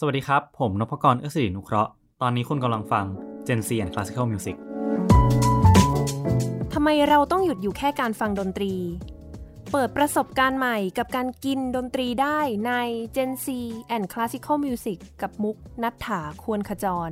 สวัสดีครับ ผมนพกร เอื้อสิรินุเคราะห์ ตอนนี้คุณกำลังฟัง Gen C and Classical Music ทำไมเราต้องหยุดอยู่แค่การฟังดนตรี เปิดประสบการณ์ใหม่กับการกินดนตรีได้ใน Gen C and Classical Music กับมุกนัฐถาควรขจร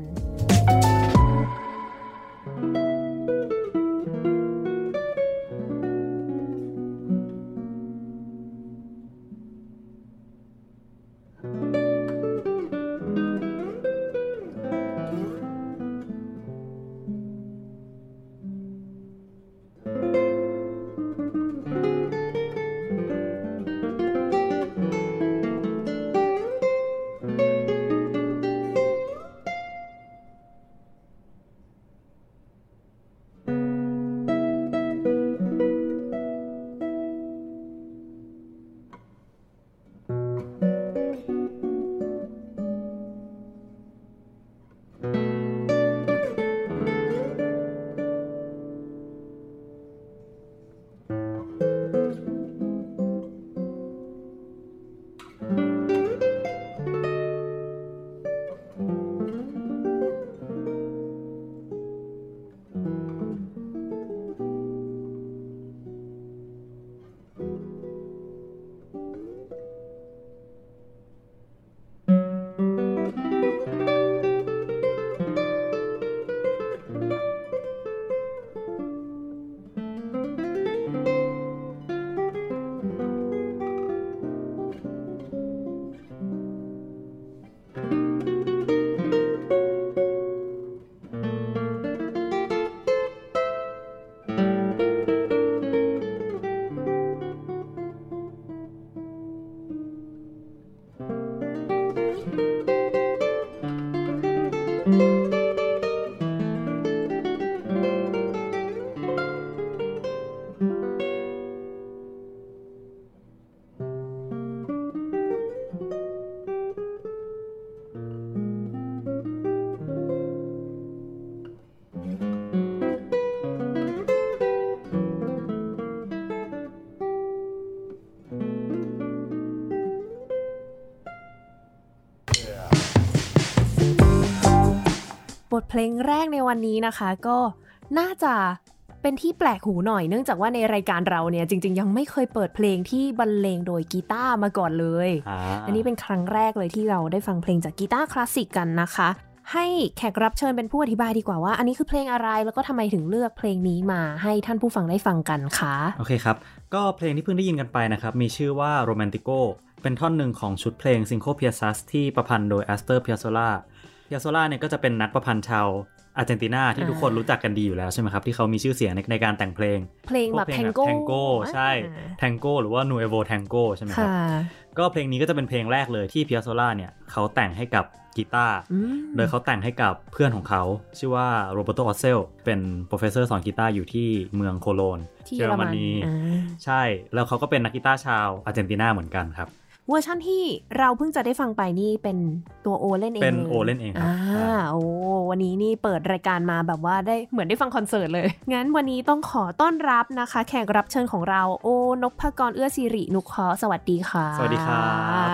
เพลงแรกในวันนี้นะคะก็น่าจะเป็นที่แปลกหูหน่อยเนื่องจากว่าในรายการเราเนี่ยจริง ๆ ยังไม่เคยเปิดเพลงที่บรรเลงโดยกีตาร์มาก่อนเลยอ่าอันนี้เป็นครั้งแรกเลยที่เราได้ฟังเพลงจากกีตาร์คลาสสิกกันนะคะ ให้แขกรับเชิญเป็นผู้อธิบายดีกว่าว่า อันนี้คือเพลงอะไรแล้วก็ทำไมถึงเลือกเพลงนี้มาให้ท่านผู้ฟังได้ฟังกันคะโอเคครับ ก็เพลงที่เพิ่งได้ยินกันไปนะครับ มีชื่อว่า Romantico เป็นท่อนหนึ่งของชุดเพลง Cinco Piazzas ที่ประพันธ์โดย Astor Piazzolla Piazzolla เนี่ยก็จะเป็นนักประพันธ์ชาวอาร์เจนตินาที่ทุกคนรู้จักกันดีอยู่แล้วใช่ไหมครับ ที่เขามีชื่อเสียงในในการแต่งเพลง เพลงแบบพวกแทงโก้แทงโก้ใช่แทงโก้หรือว่า Nuevo Tango ใช่ไหมครับค่ะก็เพลงนี้ก็จะเป็นเพลงแรกเลยที่ Piazzolla เนี่ยเขาแต่งให้กับกีตาร์อืมโดยเขาแต่งให้กับเพื่อนของเขา ชื่อว่า Roberto Aussel เป็น professor สอนกีตาร์อยู่ที่เมืองโคโลญที่เยเยออรรมมันนีอ่าใช่แล้วเขาก็เป็นนักกีตาร์ชาวอาร์เจนตินาเหมือนกันครับ เวอร์ชั่นที่เราเพิ่งจะได้ฟังไปนี่เป็นตัวโอเล่นเองเป็นลยโอเล่นเองครับอ่าอ่าโอ้วันนี้นี่เปิดรายการมาแบบว่าได้เหมือนได้ฟังคอนเสิร์ตเลย งั้นวันนี้ต้องขอต้อนรับนะคะ แขกรับเชิญของเราโอนพกรเอื้อสิรินุเคราะห์สวัสดีค่ะ สวัสดีครั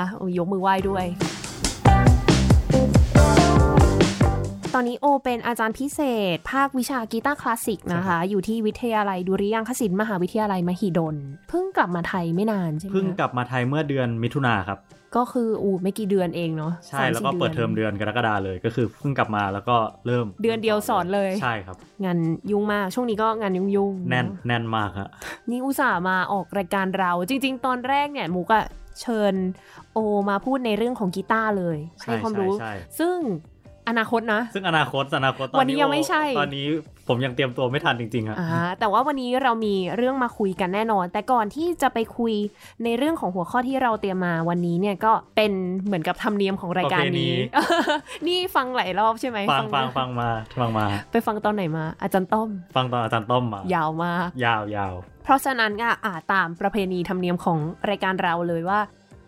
บโอ้ยกมือไหว้ด้วย อนนี้โอเป็นอาจารย์พิเศษ ภาควิชากีตาร์คลาสสิกนะคะ อยู่ที่วิทยาลัยดุริยางคศิลป์มหาวิทยาลัยมหิดล เพิ่งกลับมาไทยไม่นานใช่ไหมเพิ่งกลับมาไทยเมื่อเดือนมิถุนาครับ ก็คืออูไม่กี่เดือนเองเนาะใช่สามแล้วก็สี่เปิดเทอมเดือนกรกฎาเลยก็คือเพิ่งกลับมาแล้วก็เริ่มเดือนเดียวสอนเลยใช่ครับ งานยุ่งมากช่วงนี้ก็งานยุ่งยุ่งๆแน่นเอะแน่นมากฮะนี่อุตส่าห์มาออกรายการเราจริง ๆ ตอนแรกเนี่ยมุกอะเชิญโอมาพูดในเรื่องของกีตาร์เลยใช่ให้ความรู้ใช่ซึ่ง อนาคตนะ ซึ่งอนาคตอนาคตตอนวันนี้ยังไม่ใช่ ตอนนี้ผมยังเตรียมตัวไม่ทันจริงๆครับอ่าแต่ว่าวันนี้เรามีเรื่องมาคุยกันแน่นอน แต่ก่อนที่จะไปคุยในเรื่องของหัวข้อที่เราเตรียมมาวันนี้เนี่ยก็เป็นเหมือนกับธรรมเนียมของรายการนี้ นี่ฟังหลายรอบใช่ไหมฟังฟังฟังมาฟังมา ไปฟังตอนไหนมา อาจารย์ต้อม ฟังตอนอาจารย์ต้อมมายาวมากยาวยาวเพราะฉะนั้นก็อ่าตามประเพณีธรรมเนียมของรายการเราเลยว่า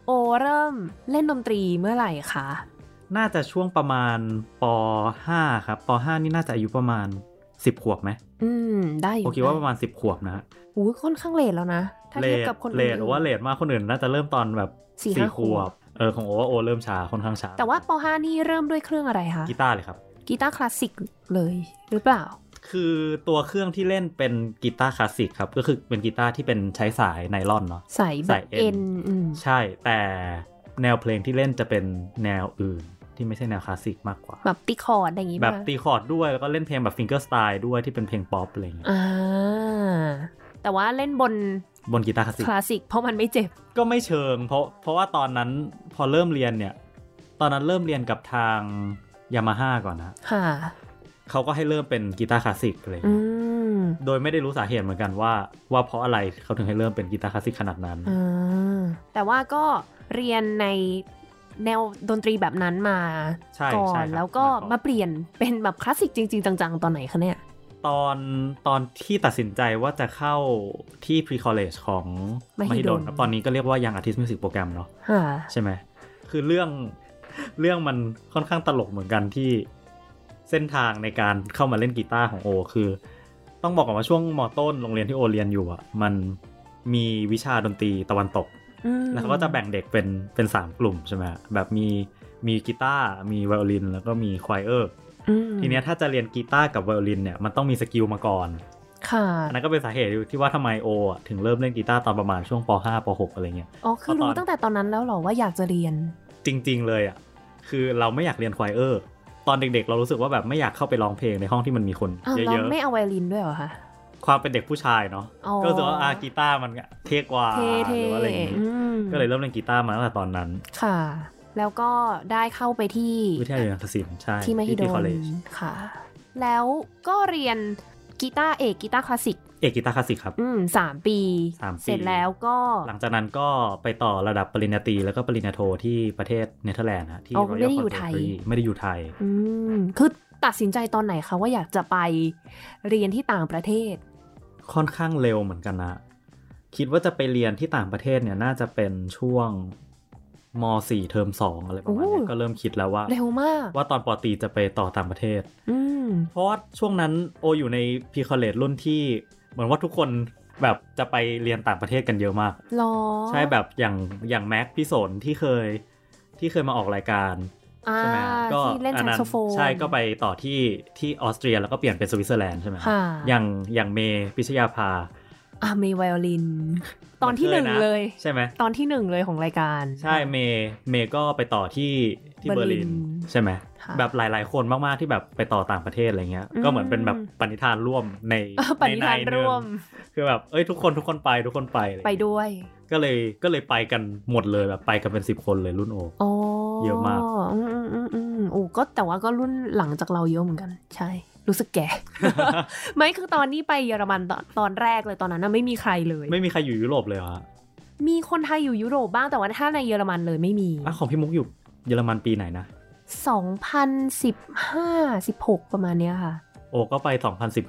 โอเริ่มเล่นดนตรีเมื่อไหร่คะ น่าจะช่วงประมาณป .5 ครับป .5 นี่น่าจะอายุประมาณ 10 ขวบไหมอืม ได้อยู่โอเคว่าประมาณ 10 ขวบนะฮะอู้ค่อนข้าง late แล้วนะ ถ้าเลเทียบกับคนเลทอื่น late หรือว่า late มากคนอื่นน่าจะเริ่มตอนแบบสี่สี่ห้าขขววบบเออของโอว่าโอเริ่มช้าค่อนข้างช้า แต่ว่าป .5 นี่เริ่มด้วยเครื่องอะไรคะ กีตาร์เลยครับ กีตาร์คลาสสิกเลยหรือเปล่า คือตัวเครื่องที่เล่นเป็นกีตาร์คลาสสิกครับ ก็คือเป็นกีตาร์ที่เป็นใช้สายไนลอนเนาะใส่แบใส่บเอ็เอ็นนอืมใช่ แต่แนวเพลงที่เล่นจะเป็นแนวอื่น ที่ไม่ใช่แนวคลาสสิกมากกว่า แบบตีคอร์ดอะไรอย่างงี้แบบป่ะตีคอร์ดด้วยแล้วก็เล่นเพลงแบบ fingerstyle ด้วยที่เป็นเพลงป๊อปอะไรอย่างเงี้ยอ่าแต่ว่าเล่นบนบนกีตาร์คลาสสิกคลาสสิกเพราะมันไม่เจ็บ ก็ไม่เชิง เพราะเพราะว่าตอนนั้นพอเริ่มเรียนเนี่ย ตอนนั้นเริ่มเรียนกับทางยามาฮ่าก่อนนะค่ะเขาก็ให้เริ่มเป็นกีตาร์คลาสสิกอะไรอย่างอืเงี้ยมโดยไม่ได้รู้สาเหตุเหมือนกันว่า ว่าเพราะอะไรเขาถึงให้เริ่มเป็นกีตาร์คลาสสิกขนาดนั้นอ่าแต่ว่าก็เรียนใน แนวดนตรีแบบนั้นมาใช่ก่อใช่นครับแล้วก็มาก่อนมาเปลี่ยนเป็นแบบคลาสสิกจริง ๆ จัง ๆ ตอนไหนคะเนี่ย ตอนตอนที่ตัดสินใจว่าจะเข้าที่ pre college ของมหิดลมหิดลครับตอนนี้ก็เรียกว่ายัง artist music program เนาะค่ะใช่ไหมคือเรื่องเรื่องมันค่อนข้างตลกเหมือนกันที่เส้นทางในการเข้ามาเล่นกีตาร์ของโอ คือ ต้องบอกก่อนว่าช่วงมต้นโรงเรียนที่โอเรียนอยู่อะมันมีวิชาดนตรีตะวันตกอืม แล้วเขาก็จะแบ่งเด็กเป็นเป็นสามกลุ่มใช่ไหมฮะแบบมีมีกีตาร์มีไวโอลิน แล้วก็มี choir อืมทีเนี้ยถ้าจะเรียนกีตาร์กับไวโอลินเนี่ยมันต้องมี skill มาก่อนค่ะอันนั้นก็เป็นสาเหตุที่ว่าทำไมโออะถึงเริ่มเล่นกีตาร์ตอนประมาณช่วงป .5 ป .6 อะไรเงี้ยอ๋อคือเพราะตอนรู้ตั้งแต่ตอนนั้นแล้วเหรอว่าอยากจะเรียน จริง ๆ เลยอะคือเราไม่อยากเรียน choirตอนเด็กๆ เรารู้สึกว่าแบบไม่อยากเข้าไปร้องเพลงในห้องที่มันมีคนเยอะอ้าวเราอะไม่เอาไวโอลินด้วยเหรอคะๆ ความเป็นเด็กผู้ชายเนาะอ๋อก็รู้สึกว่าอากีตาร์มันเท่กว่าเท่เท่หรือว่าอะไรอย่างงี้อืมก็เลยเริ่มเล่นกีตาร์มาตั้งแต่ตอนนั้นค่ะ แล้วก็ได้เข้าไปที่วิทยาลัยนาฏศิลป์ใช่ที่มหิดที่ล college ค่ะ แล้วก็เรียนกีตาร์เอกกีตาร์คลาสสิกเอกกีตาร์คลาสสิกครับ อืมสามปีสามปี เสร็จแล้วก็ หลังจากนั้นก็ไปต่อระดับปริญญาตรีแล้วก็ปริญญาโทที่ประเทศเนเธอร์แลนด์ฮะที่อ๋อ Royal ไม่ได้อยู่ไทย Conservatory ไม่ได้อยู่ไทย อืมคือตัดสินใจตอนไหนคะว่าอยากจะไปเรียนที่ต่างประเทศ ค่อนข้างเร็วเหมือนกันนะ คิดว่าจะไปเรียนที่ต่างประเทศเนี่ยน่าจะเป็นช่วงม .4 เทอม2อะไรประมาณเนี้ยโอ้ก็เริ่มคิดแล้วว่าเร็วมาก ว่าตอนปอตรีจะไปต่อต่างประเทศอืมเพราะว่าช่วงนั้นโออยู่ในพีคอเลจรุ่นที่ เหมือนว่าทุกคนแบบจะไปเรียนต่างประเทศกันเยอะมากรอ ใช่แบบอย่างอย่างแม็กพี่สนที่เคยที่เคยมาออกรายการอ่า ใช่ไหมก็ที่เล่นอัแซกนั้นโซโฟนใช่ก็ไปต่อที่ที่ออสเตรียแล้วก็เปลี่ยนเป็นสวิตเซอร์แลนด์ใช่ไหมค่ะอย่างอย่างเมย์พิชยาภาอ่ามีไวโอลิน ตอนที่หนึ่งหมืคเลยใช่ไหมตอนที่หนึ่งเลยของรายการ ใช่เมย์เมย์ก็ไปต่อที่ที่เบเบออร์ร์ลิลินนใช่ไหมค่ะ แบบหลาย ๆ คนมาก ๆ ที่แบบไปต่อต่างประเทศอะไรเงี้ยอืมก็เหมือนเป็นแบบปณิธานร่วมในอะปณิธานใหงร่วม คือแบบเอ้ยทุกคนทุกคนไปทุกคนไปอะไรไปด้วย ก็เลยก็เลยไปกันหมดเลยแบบไปกันเป็นสิบคนเลยรุ่นโออ๋อเยอะมากอืมอืมอืมอืมโอ้ก็แต่ว่าก็รุ่นหลังจากเราเยอะเหมือนกัน ใช่รู้สึกแก่ ไม่คือตอนนี้ไปเยอรมันตอนตอนแรกเลยตอนนั้นน่ะไม่มีใครเลย ไม่มีใครอยู่ยุโรปเลยเหรอฮะมีคนไทยอยู่ยุโรปบ้างแต่ว่าถ้าในเยอรมันเลยไม่มีอะของพี่มุกอยู่เยอรมันปีไหนนะ 2015 16 ประมาณเนี้ยค่ะ โอก็ไป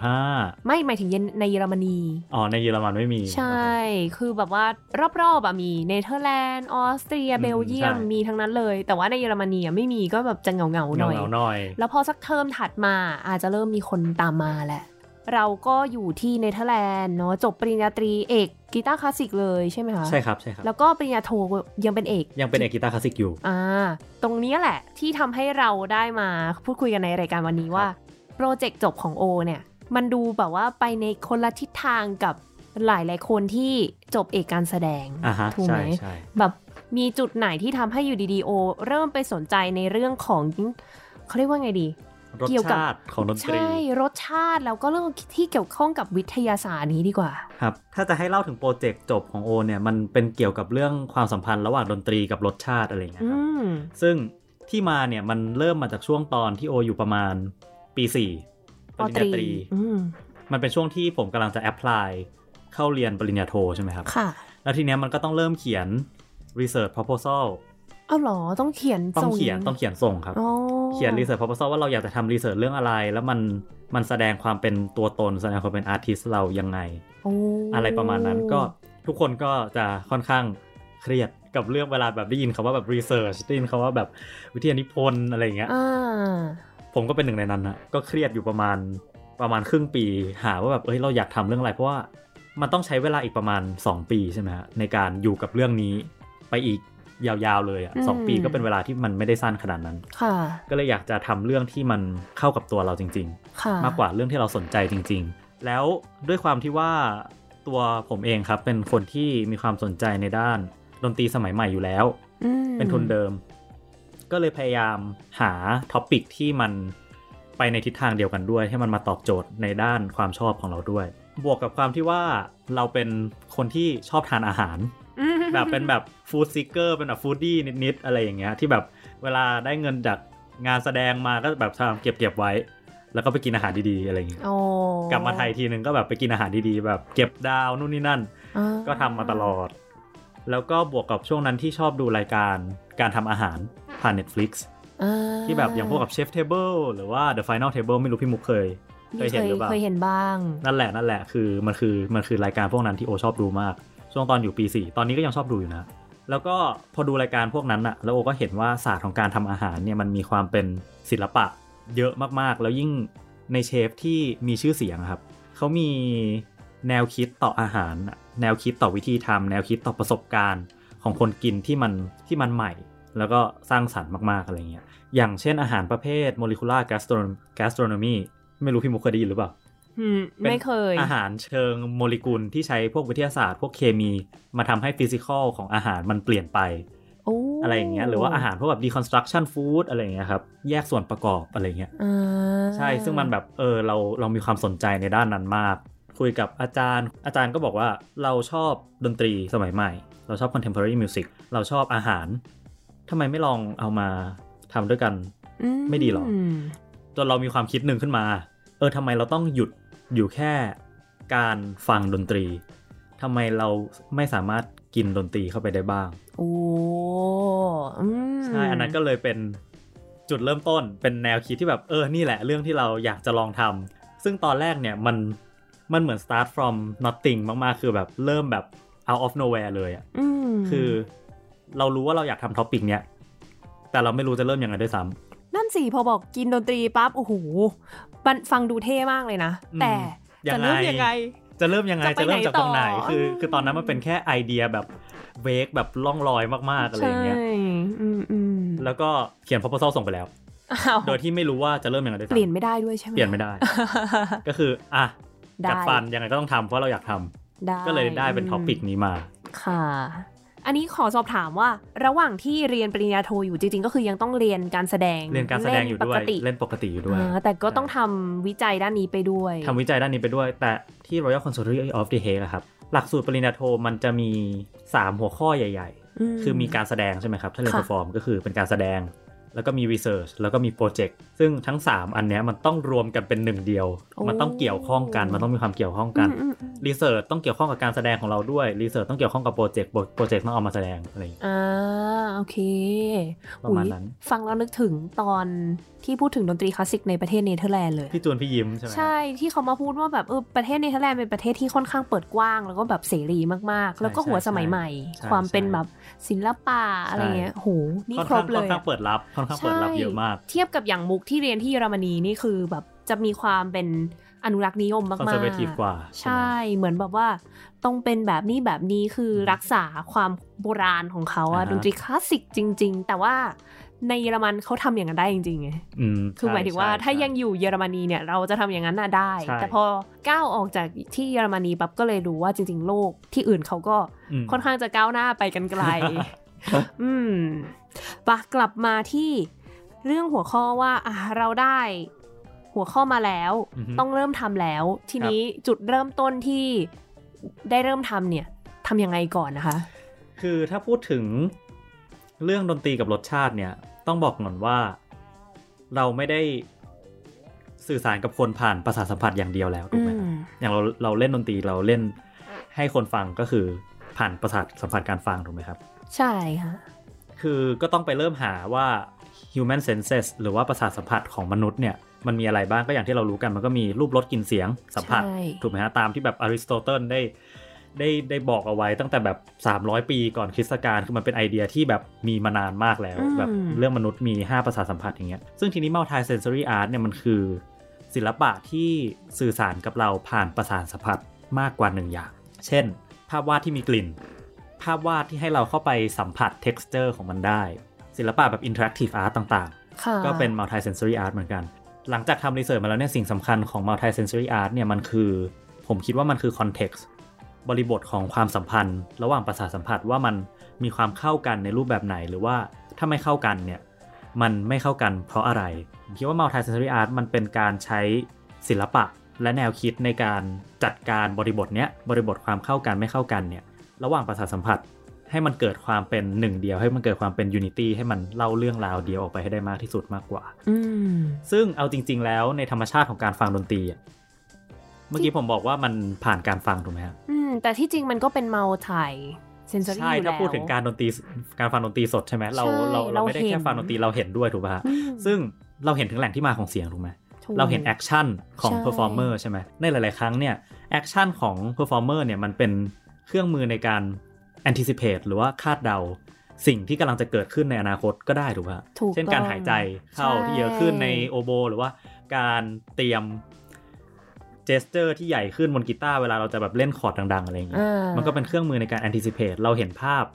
2015 ไม่หมายถึงเยนในเยอรมนี อ๋อ ในเยอรมันไม่มี ใช่ คือแบบว่ารอบๆอะมีเนเธอร์แลนด์ ออสเตรียอืมเบลเยียมใช่มีทั้งนั้นเลย แต่ว่าในเยอรมนีอะไม่มีก็แบบจะเหงาๆหเงาน่อยเงาๆหน่อย แล้วพอสักเทอมถัดมาอาจจะเริ่มมีคนตามมาแหละ เราก็อยู่ที่เนเธอร์แลนด์เนาะจบปริญญาตรีเอกกีตาร์คลาสสิกเลยใช่ไหมคะใช่ครับใช่ครับ แล้วก็ปริญญาโทยังเป็นเอก ยังเป็นเอกกีตาร์คลาสสิกอยู่อ่าตรงนี้แหละที่ทำให้เราได้มาพูดคุยกันในรายการวันนี้ว่าโปรเจกต์จบของโอเนี่ย มันดูแบบว่าไปในคนละทิศทางกับหลายหลายๆคนที่จบเอกการแสดงอ่าฮะถูกใช่ไหมใช่แบบมีจุดไหนที่ทำให้อยู่ดีๆโอ เริ่มไปสนใจในเรื่องของเขาเรียกว่าไงดีรส เกี่ยวกับชาติของดนตรีใช่รสชาติแล้วก็เรื่องที่เกี่ยวข้องกับวิทยาศาสตร์นี้ดีกว่าครับถ้าจะให้เล่าถึงโปรเจกต์จบของโอเนี่ยมันเป็นเกี่ยวกับเรื่องความสัมพันธ์ระหว่างดนตรีกับรสชาติอะไรอย่างเงี้ยอืครับมซึ่งที่มาเนี่ยมันเริ่มมาจากช่วงตอนที่โออยู่ประมาณปีสี่ปปอริญตญารีตรีอืมมันเป็นช่วงที่ผมกำลังจะแอพพลายเข้าเรียนปริญญาโทใช่ไหมครับค่ะแล้วทีเนี้ยมันก็ต้องเริ่มเขียน research proposal เอาเหรอต้องเขียนต้องส่เขียนต้องเขียนส่งครับอ๋อเขียน research proposal ว่าเราอยากจะทำ research เรื่องอะไร แล้วมันมันแสดงความเป็นตัวตนแสดงความเป็น artist เรายังไงโอ้อะไรประมาณนั้นก็ทุกคนก็จะค่อนข้างเครียดกับเรื่องเวลาแบบได้ยินคำว่าแบบ research ได้ยินคำว่าแบบวิทยานิพนธ์อะไรอย่างเงี้ยอ่าผมก็เป็นหนึ่งในนั้นนะก็เครียดอยู่ประมาณประมาณครึ่งปี หาว่าแบบเอ้ยเราอยากทำเรื่องอะไร เพราะว่ามันต้องใช้เวลาอีกประมาณ 2 ปีใช่ไหมฮะในการอยู่กับเรื่องนี้ไปอีก ยาวๆเลยอะสองปีก็เป็นเวลาที่มันไม่ได้สั้นขนาดนั้นค่ะก็เลยอยากจะทำเรื่องที่มันเข้ากับตัวเราจริงค่ะๆมากกว่าเรื่องที่เราสนใจจริง ๆ แล้วด้วยความที่ว่าตัวผมเองครับ เป็นคนที่มีความสนใจในด้านดนตรีสมัยใหม่อยู่แล้วอืมเป็นทุนเดิม ก็เลยพยายามหา topic ที่มันไปในทิศทางเดียวกันด้วย ให้มันมาตอบโจทย์ในด้านความชอบของเราด้วย บวกกับความที่ว่าเราเป็นคนที่ชอบทานอาหารอืม แบบเป็นแบบ food seeker เป็นแบบ foodie นิดๆอะไรอย่างเงี้ยที่แบบเวลาได้เงินจากงานแสดงมาก็แบบทำเก็บเก็บๆไว้ แล้วก็ไปกินอาหารดีๆอะไรอย่างเงี้ยโอ้กลับมาไทยทีนึงก็แบบไปกินอาหารดีๆ แบบเก็บดาวนู่นนี่นั่นอ่าก็ทำมาตลอด แล้วก็บวกกับช่วงนั้นที่ชอบดูรายการการทำอาหารผ่าน Netflix อ่าที่แบบอย่างพวกกับ Chef Table หรือว่า The Final Table ไม่รู้พี่มุกเคยเคยเห็นหรือเปล่าเคยเห็นบ้าง นั่นแหละนั่นแหละคือมันคือมันคือรายการพวกนั้นที่โอชอบดูมาก ช่วงตอนอยู่ปี 4 ตอนนี้ก็ยังชอบดูอยู่นะ แล้วก็พอดูรายการพวกนั้นอะแล้วโอก็เห็นว่าศาสตร์ของการทำอาหารเนี่ยมันมีความเป็นศิลปะเยอะมากๆ แล้วยิ่งในเชฟที่มีชื่อเสียงครับเขามีแนวคิดต่ออาหาร แนวคิดต่อวิธีทำแนวคิดต่อประสบการณ์ของคนกินที่มันที่มันใหม่ แล้วก็สร้างสรรค์มากๆอะไรเงี้ยอย่างเช่นอาหารประเภท molecular gastronom- gastronomy ไม่รู้พี่มุกเคยได้ยินหรือเปล่า ไม่เคย อาหารเชิงโมเลกุลที่ใช้พวกวิทยาศาสตร์ พวกเคมีมาทำให้ฟิสิกอลของอาหารมันเปลี่ยนไปโอ้อะไรอย่างเงี้ยหรือว่าอาหารพวกแบบ deconstruction food อะไรอย่างเงี้ยครับ แยกส่วนประกอบอะไรเงี้ยอ่าใช่ซึ่งมันแบบเออเราเรามีความสนใจในด้านนั้นมาก คุยกับอาจารย์ อาจารย์ก็บอกว่าเราชอบดนตรีสมัยใหม่ เราชอบ contemporary music เราชอบอาหารทำไมไม่ลองเอามาทำด้วยกัน ไม่ดีหรอมจนเรามีความคิดหนึ่งขึ้นมา เออทำไมเราต้องหยุด อยู่แค่การฟังดนตรีทำไมเราไม่สามารถกินดนตรีเข้าไปได้บ้าง โอ้อืมใช่ อันนั้นก็เลยเป็นจุดเริ่มต้น เป็นแนวคิดที่แบบเออ นี่แหละเรื่องที่เราอยากจะลองทำ ซึ่งตอนแรกเนี่ยมันมันเหมือน start from nothing มากๆ คือแบบเริ่มแบบ out of nowhere เลยอะอืมคือเรารู้ว่าเราอยากทำ topic เนี้ย แต่เราไม่รู้จะเริ่มยังไงด้วยซ้ำนั่นสิ พอบอกกินดนตรีปั๊บ โอ้โห มันฟังดูเท่มากเลยนะอืมแต่ยังไงเริ่มยังไง จะเริ่มยังไง จะไปจะเริ่มจากตรงไหนไหนต่อคืออืมคือตอนนั้นมันเป็นแค่ไอเดียแบบ vague แบบล่องลอยมากๆอะไรอย่างเงี้ยใช่อืมอืมแล้วก็เขียน proposal ส่งไปแล้วอ้าวโดยที่ไม่รู้ว่าจะเริ่มยังไงด้วยเปลี่ยนซ้ำไม่ได้ด้วยใช่ไหมเปลี่ยนไม่ได้ ก็คืออะได้กัดฟันยังไงก็ต้องทำเพราะเราอยากทำได้ก็เลยได้เป็น topic นี้มา ค่ะ อันนี้ขอสอบถามว่าระหว่างที่เรียนปริญญาโทอยู่จริงๆ ก็คือยังต้องเรียนการแสดงเรียนการแสดงอยู่ด้วยเล่นปกติเลเล่นปกติอยู่ด้วยอ่าแต่ก็ต้องทำวิจัยด้านนี้ไปด้วยทำวิจัยด้านนี้ไปด้วย แต่ที่ Royal Conservatory of the Hague อะครับหลักสูตรปริญญาโทมันจะมี 3 หัวข้อใหญ่ๆคือมีการแสดงใช่ไหมครับถ้าเรียนค่ะ perform ก็คือเป็นการแสดง แล้วก็มี research แล้วก็มี project ซึ่งทั้ง 3 อันเนี้ยมันต้องรวมกันเป็นหนึ่งเดียว มันต้องเกี่ยวข้องกันมันต้องมีความเกี่ยวข้องกันอืมอืมอืม research ต้องเกี่ยวข้องกับการแสดงของเราด้วย research ต้องเกี่ยวข้องกับโปรเจกต์โปรเจกต์ต้องเอามาแสดงอะไรอย่างเงี้ยอ่าโอเคประมาณนั้นอุ๊ยฟังแล้วนึกถึงตอนที่พูดถึงดนตรีคลาสสิกในประเทศเนเธอร์แลนด์เลย พี่จูนพี่ยิ้มใช่ไหมใช่ที่เขามาพูดว่าแบบเออประเทศเนเธอร์แลนด์เป็นประเทศที่ค่อนข้างเปิดกว้าง แล้วก็แบบเสรีมากๆ แล้วก็หัวสมัยใหม่ ความเป็นแบบ ศิลปะอะไรเงี้ยโหนี่ค่อนครข้าบงเลค่อนยข้างอะเปิดรับค่อนข้างเปิดรับใช่เยอะมาก เทียบกับอย่างมุกที่เรียนที่เยอรมนีนี่คือแบบจะมีความเป็นอนุรักษ์นิยมมากๆ conservative กว่า ใช่ เหมือนแบบว่า ต้องเป็นแบบนี้แบบนี้คืออืมรักษาความโบราณของเขาอะอ่าฮะดนตรีคลาสสิกจริง ๆ แต่ว่า ในเยอรมันเขาทำอย่างนั้นได้จริงๆไงอืมคือหมายถึงว่าใช่ถ้าใช่ยังอยู่เยอรมนีเนี่ยเราจะทำอย่างนั้นน่ะได้ใช่แต่พอก้าวออกจากที่เยอรมนีปั๊บก็เลยรู้ว่าจริง ๆ โลกที่อื่นเขาก็มค่อนข้างจะก้าวหน้าไปกันไกล อืมปะกลับมาที่เรื่องหัวข้อว่าอะเราได้หัวข้อมาแล้วอือฮึต้องเริ่มทำแล้ว ทีนี้จุดเริ่มต้นที่ได้เริ่มทำเนี่ยทำยังไงก่อนนะคะ คือถ้าพูดถึง เรื่องดนตรีกับรสชาติเนี่ยต้องบอกก่อนว่า เราไม่ได้สื่อสารกับคนผ่านประสาทสัมผัสอย่างเดียวแล้วถูกไหมครับอืมอย่างเราเราเล่นดนตรีเราเล่นให้คนฟังก็คือผ่านประสาทสัมผัสการฟังถูกไหมครับ ใช่ค่ะ คือก็ต้องไปเริ่มหาว่า human senses หรือว่าประสาทสัมผัสของมนุษย์เนี่ยมันมีอะไรบ้างก็อย่างที่เรารู้กันมันก็มีรูปรสกลิ่นเสียงสัมผัสใช่ถูกไหมฮะตามที่แบบอริสโตเติลได้ ได้ได้บอกเอาไว้ตั้งแต่แบบ 300 ปีก่อนคริสตกาลคือมันเป็นไอเดียที่แบบมีมานานมากแล้วอืมแบบเรื่องมนุษย์มี 5 ประสาทสัมผัสอย่างเงี้ยซึ่งทีนี้ multi sensory art เนี่ยมันคือ ศิลปะที่สื่อสารกับเราผ่านประสาทสัมผัสมากกว่าหนึ่งอย่าง เช่น ภาพวาดที่มีกลิ่นภภาพวาดที่ให้เราเข้าไปสัมผัส texture ของมันได้ ศิลปะแบบ interactive art ต่างค่ะๆก็เป็น multi sensory art เหมือนกัน หลังจากทำรีเสิร์ชมาแล้วเนี่ยสิ่งสำคัญของ multi sensory art เนี่ยมันคือ ผมคิดว่ามันคือ context บริบทของความสัมพันธ์ ระหว่างประสาทสัมผัสว่ามันมีความเข้ากันในรูปแบบไหน หรือว่าถ้าไม่เข้ากันเนี่ยมันไม่เข้ากันเพราะอะไรผมคิดว่า multi sensory art มันเป็นการใช้ศิลปะและแนวคิดในการจัดการบริบทเนี้ยบริบทความเข้ากันไม่เข้ากันเนี่ยระหว่างประสาทสัมผัส ให้มันเกิดความเป็นหนึ่งเดียว ให้มันเกิดความเป็น unity ให้มันเล่าเรื่องราวเดียวออกไปให้ได้มากที่สุดมากกว่าอืมซึ่งเอาจริง ๆ แล้วในธรรมชาติของการฟังดนตรีอะเมื่อกี้ผมบอกว่ามันผ่านการฟังถูกไหมครับอืม แต่ที่จริงมันก็เป็นเมาไทยเซนซอรี่ใช่อยู่แล้ถ้าวพูดถึงการดนตรีการฟังดนตรีสดใช่ไหมเราใช่เราเราไม่ได้เราเห็นแค่ฟังดนตรีเราเห็นด้วยถูกป่ะฮะอืมซึ่งเราเห็นถึงแหล่งที่มาของเสียงถูกไหมถูกเราเห็น action ของใช่ performer ใช่ไหมในหลาย ๆ ครั้งเนี่ยaction ของ performer เนี่ยมันเป็นเครื่องมือในการ anticipate หรือว่าคาดเดาสิ่งที่กำลังจะเกิดขึ้นในอนาคตก็ได้ถูกป่ะถูกเช่นการต้องหายใจเข้าใช่ที่เยอะขึ้นในโอโบ หรือว่าการเตรียม gesture ที่ใหญ่ขึ้นบนกีตาร์เวลาเราจะแบบเล่นคอร์ดดัง ๆ อะไรอย่างเงี้ยอ่ามันก็เป็นเครื่องมือในการ anticipate เราเห็นภาพ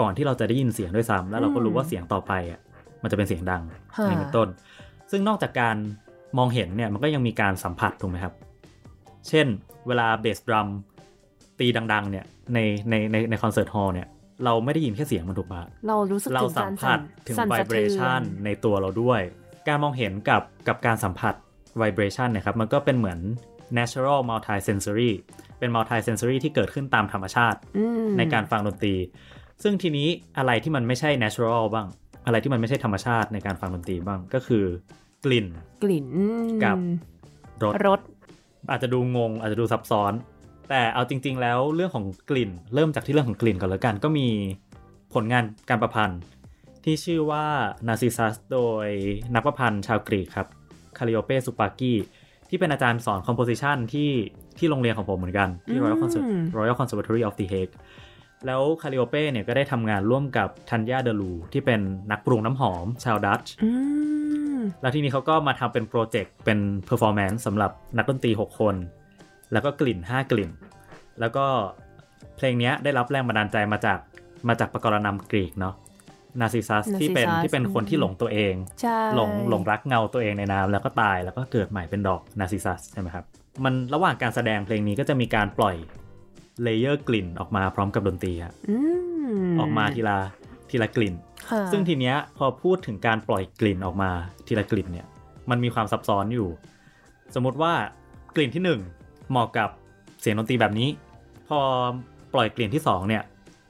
ก่อนที่เราจะได้ยินเสียงด้วยซ้ำแล้วเราก็รู้ว่าเสียงต่อไปอะมันจะเป็นเสียงดังค่ะอย่างเป็นต้น ซึ่งนอกจากการมองเห็นเนี่ยมันก็ยังมีการสัมผัสถูกไหมครับ เช่น เวลา bass drum ตีดัง ๆ เนี่ยในในในใน concert hall เนี่ยเราไม่ได้ยินแค่เสียงมันถูกปะเรารู้สึกเราสัมผัสถึงการสั่นสะเทือน vibration ในตัวเราด้วย การมองเห็นกับกับการสัมผัส vibration เนี่ยครับมันก็เป็นเหมือน natural multi sensory เป็น multi sensory ที่เกิดขึ้นตามธรรมชาติอืมในการฟังดนตรี ซึ่งทีนี้อะไรที่มันไม่ใช่ natural บ้าง อะไรที่มันไม่ใช่ธรรมชาติในการฟังดนตรีบ้างก็คือกลิ่น กลิ่นกับรสรสอาจจะดูงง อาจจะดูซับซ้อน แต่เอาจริง ๆ แล้วเรื่องของกลิ่น เริ่มจากที่เรื่องของกลิ่นก่อนแล้วกัน ก็มีผลงานการประพันธ์ ที่ชื่อว่า Narcissus โดยนักประพันธ์ชาวกรีกครับ Calliope Tsoupaki ที่เป็นอาจารย์สอน composition ที่ที่โรงเรียนของผมเหมือนกัน ที่ Royal Conser- Royal Conservatory of The Hague แล้ว Calliope เนี่ยก็ได้ทำงานร่วมกับ Tanja Deurloo ที่เป็นนักปรุงน้ำหอมชาวดัตช์อืมแล้วทีนี้เขาก็มาทำเป็น project เป็น performance สำหรับนักดนตรี 6 คน แล้วก็กลิ่น 5 กลิ่น แล้วก็เพลงเนี้ยได้รับแรงบันดาลใจมาจากมาจากปกรณัมกรีกเนาะ Narcissus ที่เป็น Narcissus ที่เป็นคนที่หลงตัวเองใช่หลงหลงรักเงาตัวเองในน้ำแล้วก็ตายแล้วก็เกิดใหม่เป็นดอก Narcissus ใช่ไหมครับ มันระหว่างการแสดงเพลงนี้ก็จะมีการปล่อยเลเยอร์กลิ่นออกมาพร้อมกับดนตรีฮะอืมออกมาทีละทีละกลิ่นค่ะซึ่งทีเนี้ยพอพูดถึงการปล่อยกลิ่นออกมาทีละกลิ่นเนี่ย มันมีความซับซ้อนอยู่ สมมุติว่ากลิ่นที่หนึ่งเหมาะกับเสียงดนตรีแบบนี้ พอปล่อยกลิ่นที่สองเนี่ย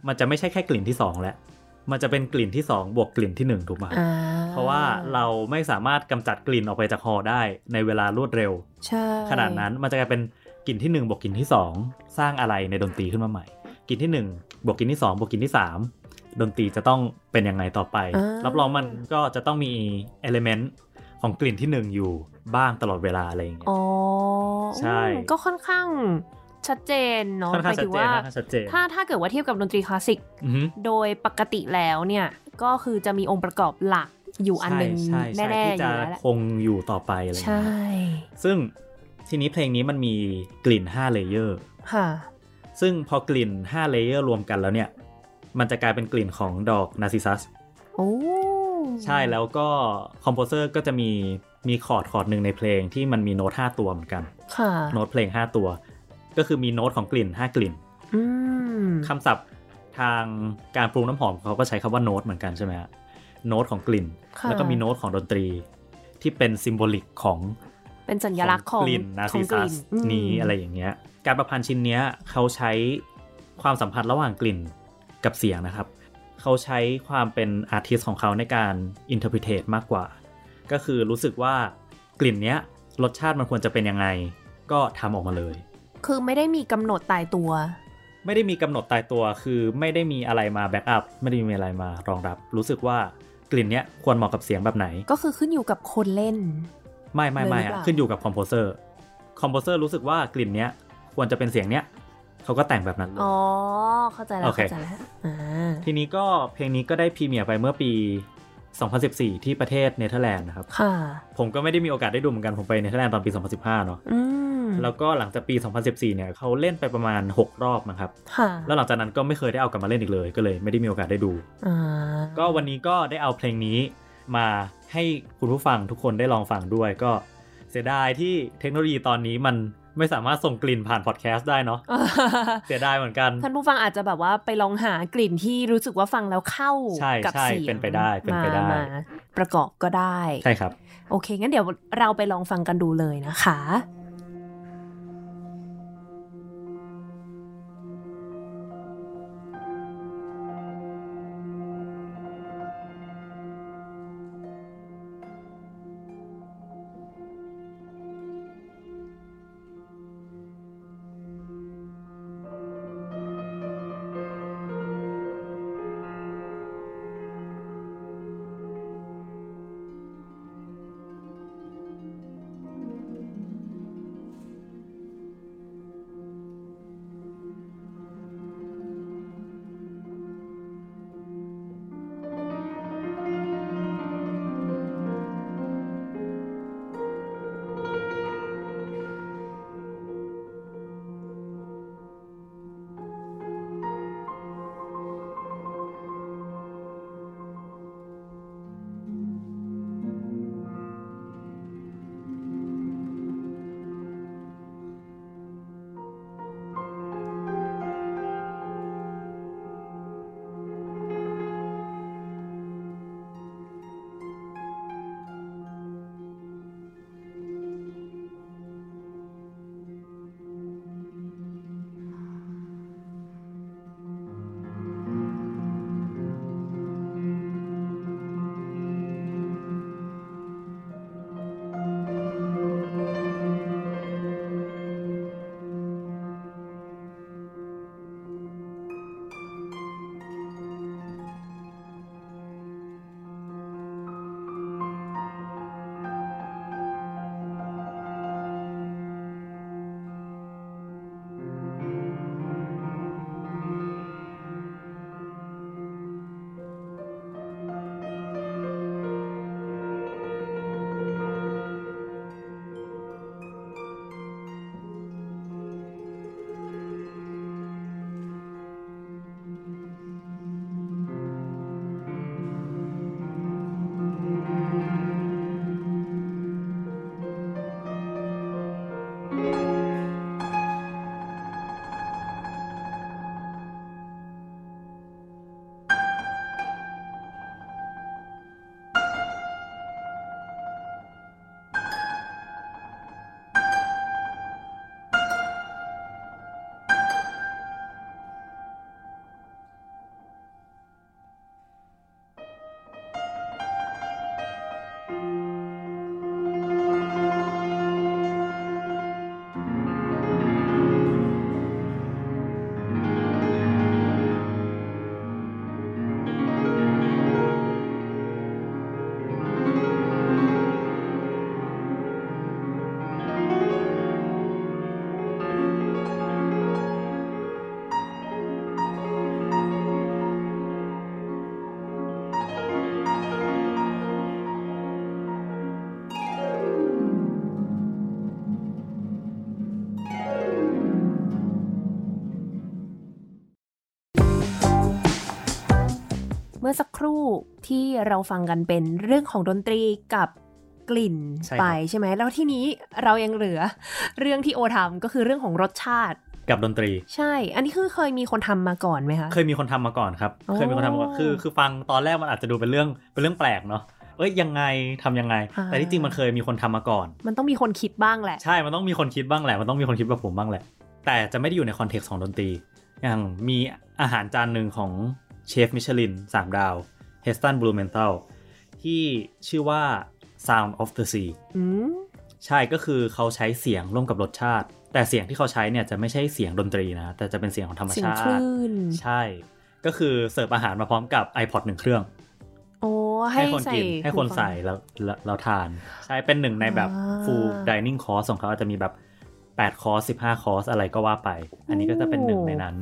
มันจะไม่ใช่แค่กลิ่นที่สองแล้ว มันจะเป็นกลิ่นที่สองบวกกลิ่นที่หนึ่งถูกไหมอ่าเพราะว่าเราไม่สามารถกำจัดกลิ่นออกไปจากฮอได้ในเวลารวดเร็วใช่ขนาดนั้นมันจะกลายเป็นกลิ่นที่ 1 บวกกลิ่นที่ 2 สร้างอะไรในดนตรีขึ้นมาใหม่กลิ่นที่ 1 บวกกลิ่นที่ 2 บวกกลิ่นที่ 3 ดนตรีจะต้องเป็นยังไงต่อไปอ่ารัรับรองมันก็จะต้องมีเอลเมนต์ของกลิ่นที่ 1 อยู่บ้างตลอดเวลาอะไรอย่างเงี้ยอ๋อใช่อืมก็ค่อนข้าง ชัดเจนเนาะค่อนหข้างมายชัถึดงเจนว่าค่อนข้างชัดเจนถ้าถ้าเกิดว่าเทียบกับดนตรีคลาสสิกอือฮึโดยปกติแล้วเนี่ยก็คือจะมีองค์ประกอบหลักอยู่อันหนึ่งใช่ใช่แน่ใช่ๆอที่จะยู่แล้วแหละคงอยู่ต่อไปอะไรอย่างใช่เงี้ยซึ่งทีนี้เพลงนี้มันมีกลิ่น5เลเยอร์ค่ะซึ่งพอกลิ่น5เลเยอร์รวมกันแล้วเนี่ย มันจะกลายเป็นกลิ่นของดอกนาซิซัสโอ้ใช่แล้วก็คอมโพเซอร์ก็จะมีมีคอร์ดคอร์ดหนึ่งในเพลงที่มันมีโน้ต5ตัวเหมือนกัน ค่ะ โน้ตเพลง 5 ตัว ก็คือมีโน้ตของกลิ่น 5 กลิ่นอืมคำศัพท์ทางการปรุงน้ำหอมเขาก็ใช้คำว่าโน้ตเหมือนกันใช่ไหมฮะโน้ตของกลิ่นค่ะแล้วก็มีโน้ตของดนตรี ที่เป็น symbolic ของเป็นสัญลักษณ์ของกลิ่นนาขอซิงกซัลิ่สอืมนี้อะไรอย่างเงี้ย การประพันธ์ชิ้นเนี้ยเขาใช้ความสัมพันธ์ระหว่างกลิ่นกับเสียงนะครับ เขาใช้ความเป็นอาร์ติสของเขาในการอินเทอร์พ t เ e มากกว่า ก็คือรู้สึกว่ากลิ่นเนี้ยรสชาติมันควรจะเป็นยังไง ก็ทำออกมาเลย คือไม่ได้มีกำหนดตายตัว ไม่ได้มีกำหนดตายตัว คือไม่ได้มีอะไรมา back up ไม่ได้มีอะไรมารองรับ รู้สึกว่ากลิ่นเนี้ยควรเหมาะกับเสียงแบบไหน ก็คือขึ้นอยู่กับคนเล่น ไม่ไม่ไม่เลยหรืออะเปล่าอะขึ้นอยู่กับ composer composer รู้สึกว่ากลิ่นเนี้ยควรจะเป็นเสียงเนี้ยเขาก็แต่งแบบนั้นเลยอ๋อเข้าใจแล้วโอเคเข้าใจแล้วอ่าทีนี้ก็เพลงนี้ก็ได้ premiere ไปเมื่อปี 2014 ที่ประเทศเนเธอร์แลนด์นะครับค่ะผมก็ไม่ได้มีโอกาสได้ดูเหมือนกันผมไปเนเธอร์แลนด์ตอนปี 2015 เนาะอืมแล้วก็หลังจากปี 2014 เนี่ยเขาเล่นไปประมาณ 6 รอบนะครับค่ะแล้วหลังจากนั้นก็ไม่เคยได้เอากลับมาเล่นอีกเลย ก็เลยไม่ได้มีโอกาสได้ดูอ่าก็วันนี้ก็ได้เอาเพลงนี้มาให้คุณผู้ฟังทุกคนได้ลองฟังด้วยก็เสียดายที่เทคโนโลยีตอนนี้มัน ไม่สามารถส่งกลิ่นผ่านพอดแคสต์ได้เนาะเสียดายเหมือนกัน ท่านผู้ฟังอาจจะแบบว่าไปลองหากลิ่นที่รู้สึกว่าฟังแล้วเข้าใช่กับใช่เสียงเป็นไปได้เป็นไปได้มามาประกอบก็ได้ ใช่ครับ โอเค งั้นเดี๋ยวเราไปลองฟังกันดูเลยนะคะ มื่อสักครู่ที่เราฟังกันเป็นเรื่องของดนตรีกับกลิ่นใช่ครับไปใช่ไหมแล้วที่นี้เรายังเหลือเรื่องที่โอทำก็คือเรื่องของรสชาติกับดนตรี ใช่ อันนี้คือเคยมีคนทำมาก่อนไหมคะเคยมีคนทำมาก่อนครับโอ้เคยมีคนทำมาก่อนคือคือฟังตอนแรกมันอาจจะดูเป็นเรื่องเป็นเรื่องแปลกเนาะเอ้ยยังไงทำยังไงอ่าแต่ที่จริงมันเคยมีคนทำมาก่อน มันต้องมีคนคิดบ้างแหละ ใช่ มันต้องมีคนคิดบ้างแหละ มันต้องมีคนคิดแบบผมบ้างแหละ แต่จะไม่ได้อยู่ในคอนเท็กซ์ของดนตรี อย่างมีอาหารจานหนึ่งของ เชฟมิชลิน3ดาว Heston Blumenthal ที่ชื่อว่า Sound of the Sea อืมใช่ก็คือเขาใช้เสียงร่วมกับรสชาติ แต่เสียงที่เขาใช้เนี่ยจะไม่ใช่เสียงดนตรีนะ แต่จะเป็นเสียงของธรรมชาติเสียงคลื่นใช่ ก็คือเสิร์ฟอาหารมาพร้อมกับ iPod หนึ่งเครื่องโอ้ให้ให้คนกินใส่หูฟังให้คนใส่แล้วแล้วแล้วทาน ใช่เป็นหนึ่งในแบบอ่า full dining course ของเขาอาจจะมีแบบ8คอร์ส15 คอร์สอะไรก็ว่าไป อันนี้ก็จะเป็นหนึ่งในนั้น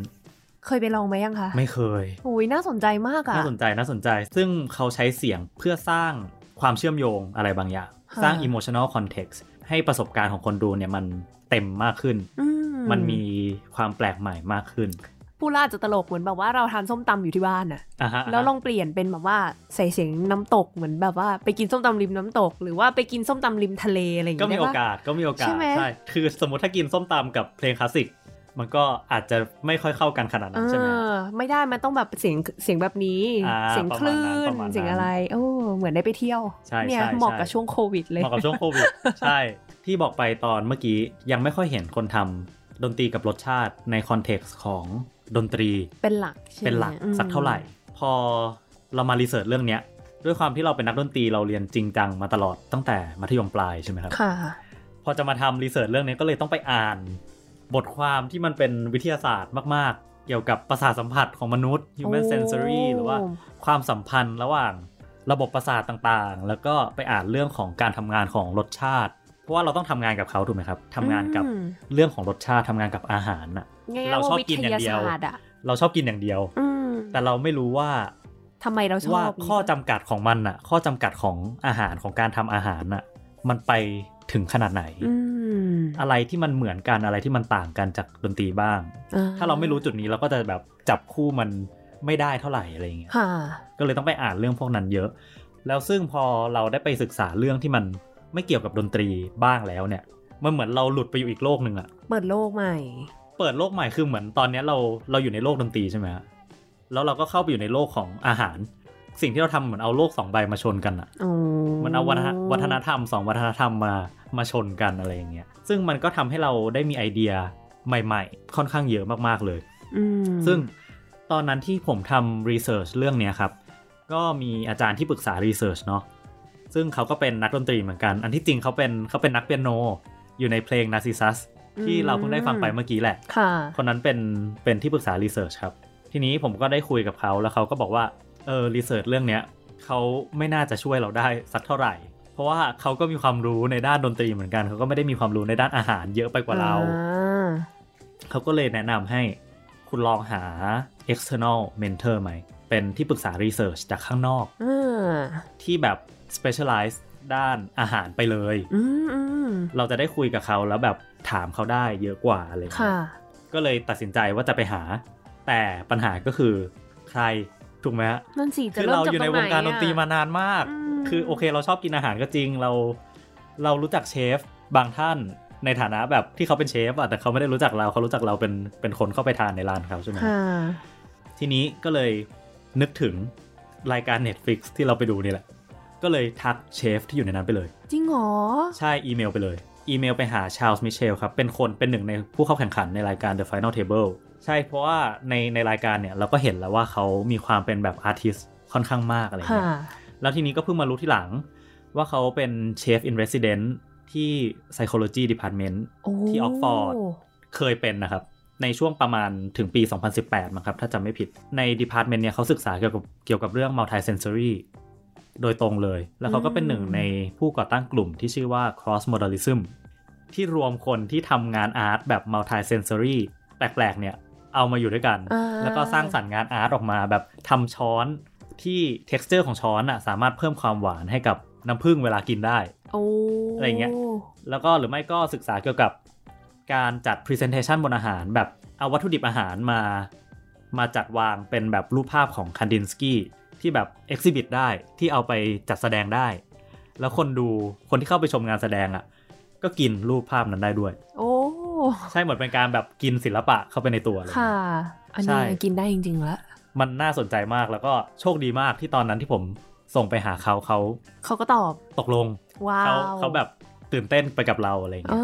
เคยไปลองไหมยังคะ ไม่เคยโอ้ยน่าสนใจมากอะน่าสนใจน่าสนใจ ซึ่งเขาใช้เสียงเพื่อสร้างความเชื่อมโยงอะไรบางอย่างค่ะสร้าง emotional context ให้ประสบการณ์ของคนดูเนี่ยมันเต็มมากขึ้นอืมมันมีความแปลกใหม่มากขึ้นพูดแล้วจะตลกเหมือนแบบว่าเราทานส้มตำอยู่ที่บ้านน่ะอะฮะแล้วลองเปลี่ยนเป็นแบบว่าใส่เสียงน้ำตกเหมือนแบบว่าไปกินส้มตำริมน้ำตก หรือว่าไปกินส้มตำริมทะเลอะไรอย่างเงี้ยได้ปะก็มีโอกาสก็มีโอกาสใช่ไหมคือสมมติถ้ากินส้มตำกับเพลงคลาสสิก มันก็อาจจะไม่ค่อยเข้ากันขนาดนั้นใช่ไหมเออไม่ได้มันต้องแบบเสียงเสียงแบบนี้อ่าเสียงคลื่นประนมาณนั้นประมาณนั้นเสียงอะไรโอ้เหมือนได้ไปเที่ยวใช่เนี่ยใช่เหมาะใช่กับช่วงโควิดเลยเหมาะกับช่วงโควิดใช่ที่บอกไปตอนเมื่อกี้ยังไม่ค่อยเห็นคนทำดนตรีกับรสชาติใน context ของดนตรีเป็นหลักใช่ไหมเป็นหลักอืมสักเท่าไหร่ พอเรามา research เรื่องเนี้ยด้วยความที่เราเป็นนักดนตรีเราเรียนจริงจังมาตลอดตั้งแต่มัธยมปลายใช่ไหมครับค่ะพอจะมาทำรีเสิร์ชเรื่องนี้ก็เลยต้องไปอ่าน บทความที่มันเป็นวิทยาศาสตร์มาก ๆ เกี่ยวกับประสาทสัมผัสของมนุษย์ human โอ้ sensory หรือว่าความสัมพันธ์ระหว่างระบบประสาทต่างๆ แล้วก็ไปอ่านเรื่องของการทำงานของรสชาติ เพราะว่าเราต้องทำงานกับเขาถูกไหมครับทำงานกับอืมเรื่องของรสชาติทำงานกับอาหารน่ะง่ายๆเราชอบวิกินอย่างเดียวทศาสตร์อะเราชอบกินอย่างเดียวอืมแต่เราไม่รู้ว่าทำไมเราชอบว่าข้อจำกัดของมันน่ะ ข้อจำกัดของอาหารของการทำอาหารน่ะ มันไปถึงขนาดไหน อืมอะไรที่มันเหมือนกันอะไรที่มันต่างกันจากดนตรีบ้างอ่ถ้าเราไม่รู้จุดนี้เราก็จะแบบจับคู่มันไม่ได้เท่าไหร่อะไรอย่างเงี้ยค่ะก็เลยต้องไปอ่านเรื่องพวกนั้นเยอะ แล้วซึ่งพอเราได้ไปศึกษาเรื่องที่มันไม่เกี่ยวกับดนตรีบ้างแล้วเนี่ย มันเหมือนเราหลุดไปอยู่อีกโลกหนึ่งอะเปิดโลกใหม่ เปิดโลกใหม่คือเหมือนตอนเนี้ยเราเราอยู่ในโลกดนตรีใช่ไหมฮะแล้วเราก็เข้าไปอยู่ในโลกของอาหาร สิ่งที่เราทำเหมือนเอาโลกสองใบมาชนกันอะอ๋อมันเอาวัฒนวัฒนธรรมสองวัฒนธรรมมามาชนกันอะไรอย่างเงี้ยซึ่งมันก็ทำให้เราได้มีไอเดียใหม่ๆ ค่อนข้างเยอะมากๆเลยอืมซึ่งตอนนั้นที่ผมทำ research เรื่องเนี้ยครับ ก็มีอาจารย์ที่ปรึกษา research เนาะซึ่งเขาก็เป็นนักดนตรีเหมือนกัน อันที่จริงเขาเป็นเขาเป็นนักเปียโน อยู่ในเพลง Narcissus ที่เราเพิ่งได้ฟังไปเมื่อกี้แหละค่ะคนนั้นเป็นเป็นที่ปรึกษารีเสิร์ชครับ ทีนี้ผมก็ได้คุยกับเขาแล้วเขาก็บอกว่า เออรีเสิร์ชเรื่องเนี้ยเขาไม่น่าจะช่วยเราได้สักเท่าไหร่ เพราะว่าเขาก็มีความรู้ในด้านดนตรีเหมือนกันเขาก็ไม่ได้มีความรู้ในด้านอาหารเยอะไปกว่าเราอ่าเขาก็เลยแนะนำให้คุณลองหา external mentor ไหม เป็นที่ปรึกษา research จากข้างนอกอ่าที่แบบ specialize ด้านอาหารไปเลยอืมอืมเราจะได้คุยกับเขาแล้วแบบถามเขาได้เยอะกว่าอะไรอย่างเงี้ค่ะยก็เลยตัดสินใจว่าจะไปหา แต่ปัญหาก็คือใคร ถูกไหมฮะนั่นสิจะคือเริ่มเราจากอยู่ในตรงวไหนงการดนตรีอะมานานมากอืมคือโอเคเราชอบกินอาหารก็จริงเรา เรารู้จักเชฟบางท่านในฐานะแบบที่เขาเป็นเชฟอะแต่เขาไม่ได้รู้จักเราเขารู้จักเราเป็นเป็นคนเข้าไปทานในร้านเขาใช่ไหมค่ะทีนี้ก็เลยนึกถึงรายการ Netflix ที่เราไปดูนี่แหละ ก็เลยทักเชฟที่อยู่ในนั้นไปเลย จริงเหรอ ใช่อีเมลไปเลย อีเมลไปหา Charles Michel ครับ เป็นคนเป็นหนึ่งในผู้เข้าแข่งขันในรายการ The Final Table ใช่เพราะว่าในในรายการเนี่ยเราก็เห็นแล้วว่าเขามีความเป็นแบบ artist ค่อนข้างมากอะไรอย่างเงี้ยค่ะแล้วทีนี้ก็เพิ่งมารู้ทีหลัง ว่าเขาเป็นเชฟ in resident ที่ psychology department โอ้ที่ Oxford เคยเป็นนะครับ ในช่วงประมาณถึงปี 2018มั้งครับ ถ้าจำไม่ผิดใน department เนี่ยเขาศึกษาเกี่ยวกับเกี่ยวกับเรื่อง multi sensory โดยตรงเลย แล้วเขาก็เป็นหนึ่งในผู้ก่อตั้งกลุ่มที่ชื่อว่า cross modalism ที่รวมคนที่ทำงานอาร์ตแบบ multi sensory แปลกๆเนี่ย เอามาอยู่ด้วยกันอ่าแล้วก็สร้างสรรค์งานอาร์ตออกมา แบบทำช้อนที่ texture ของช้อนอะสามารถเพิ่มความหวานให้กับน้ำผึ้งเวลากินได้โอ้อะไรอย่างเงี้ยแล้วก็หรือไม่ก็ศึกษาเกี่ยวกับการจัด Presentation บนอาหารแบบเอาวัตถุดิบอาหารมา มาจัดวางเป็นแบบรูปภาพของคันดินสกี้ที่แบบ Exhibit ได้ที่เอาไปจัดแสดงได้ แล้วคนดูคนที่เข้าไปชมงานแสดงอะ่ะ ก็กินรูปภาพนั้นได้ด้วย โอ้ ใช่เหมือนเป็นการแบบกินศิลปะเข้าไปในตัวเลยค่ะ อันใช่นี้กินได้จริงๆแล้วมันน่าสนใจมากแล้วก็โชคดีมากที่ตอนนั้นที่ผมส่งไปหาเขาเขาเขาก็ตอบตกลงว้าเขาวเขาแบบตื่นเต้นไปกับเราอะไรอย่างอ๋เงี้อย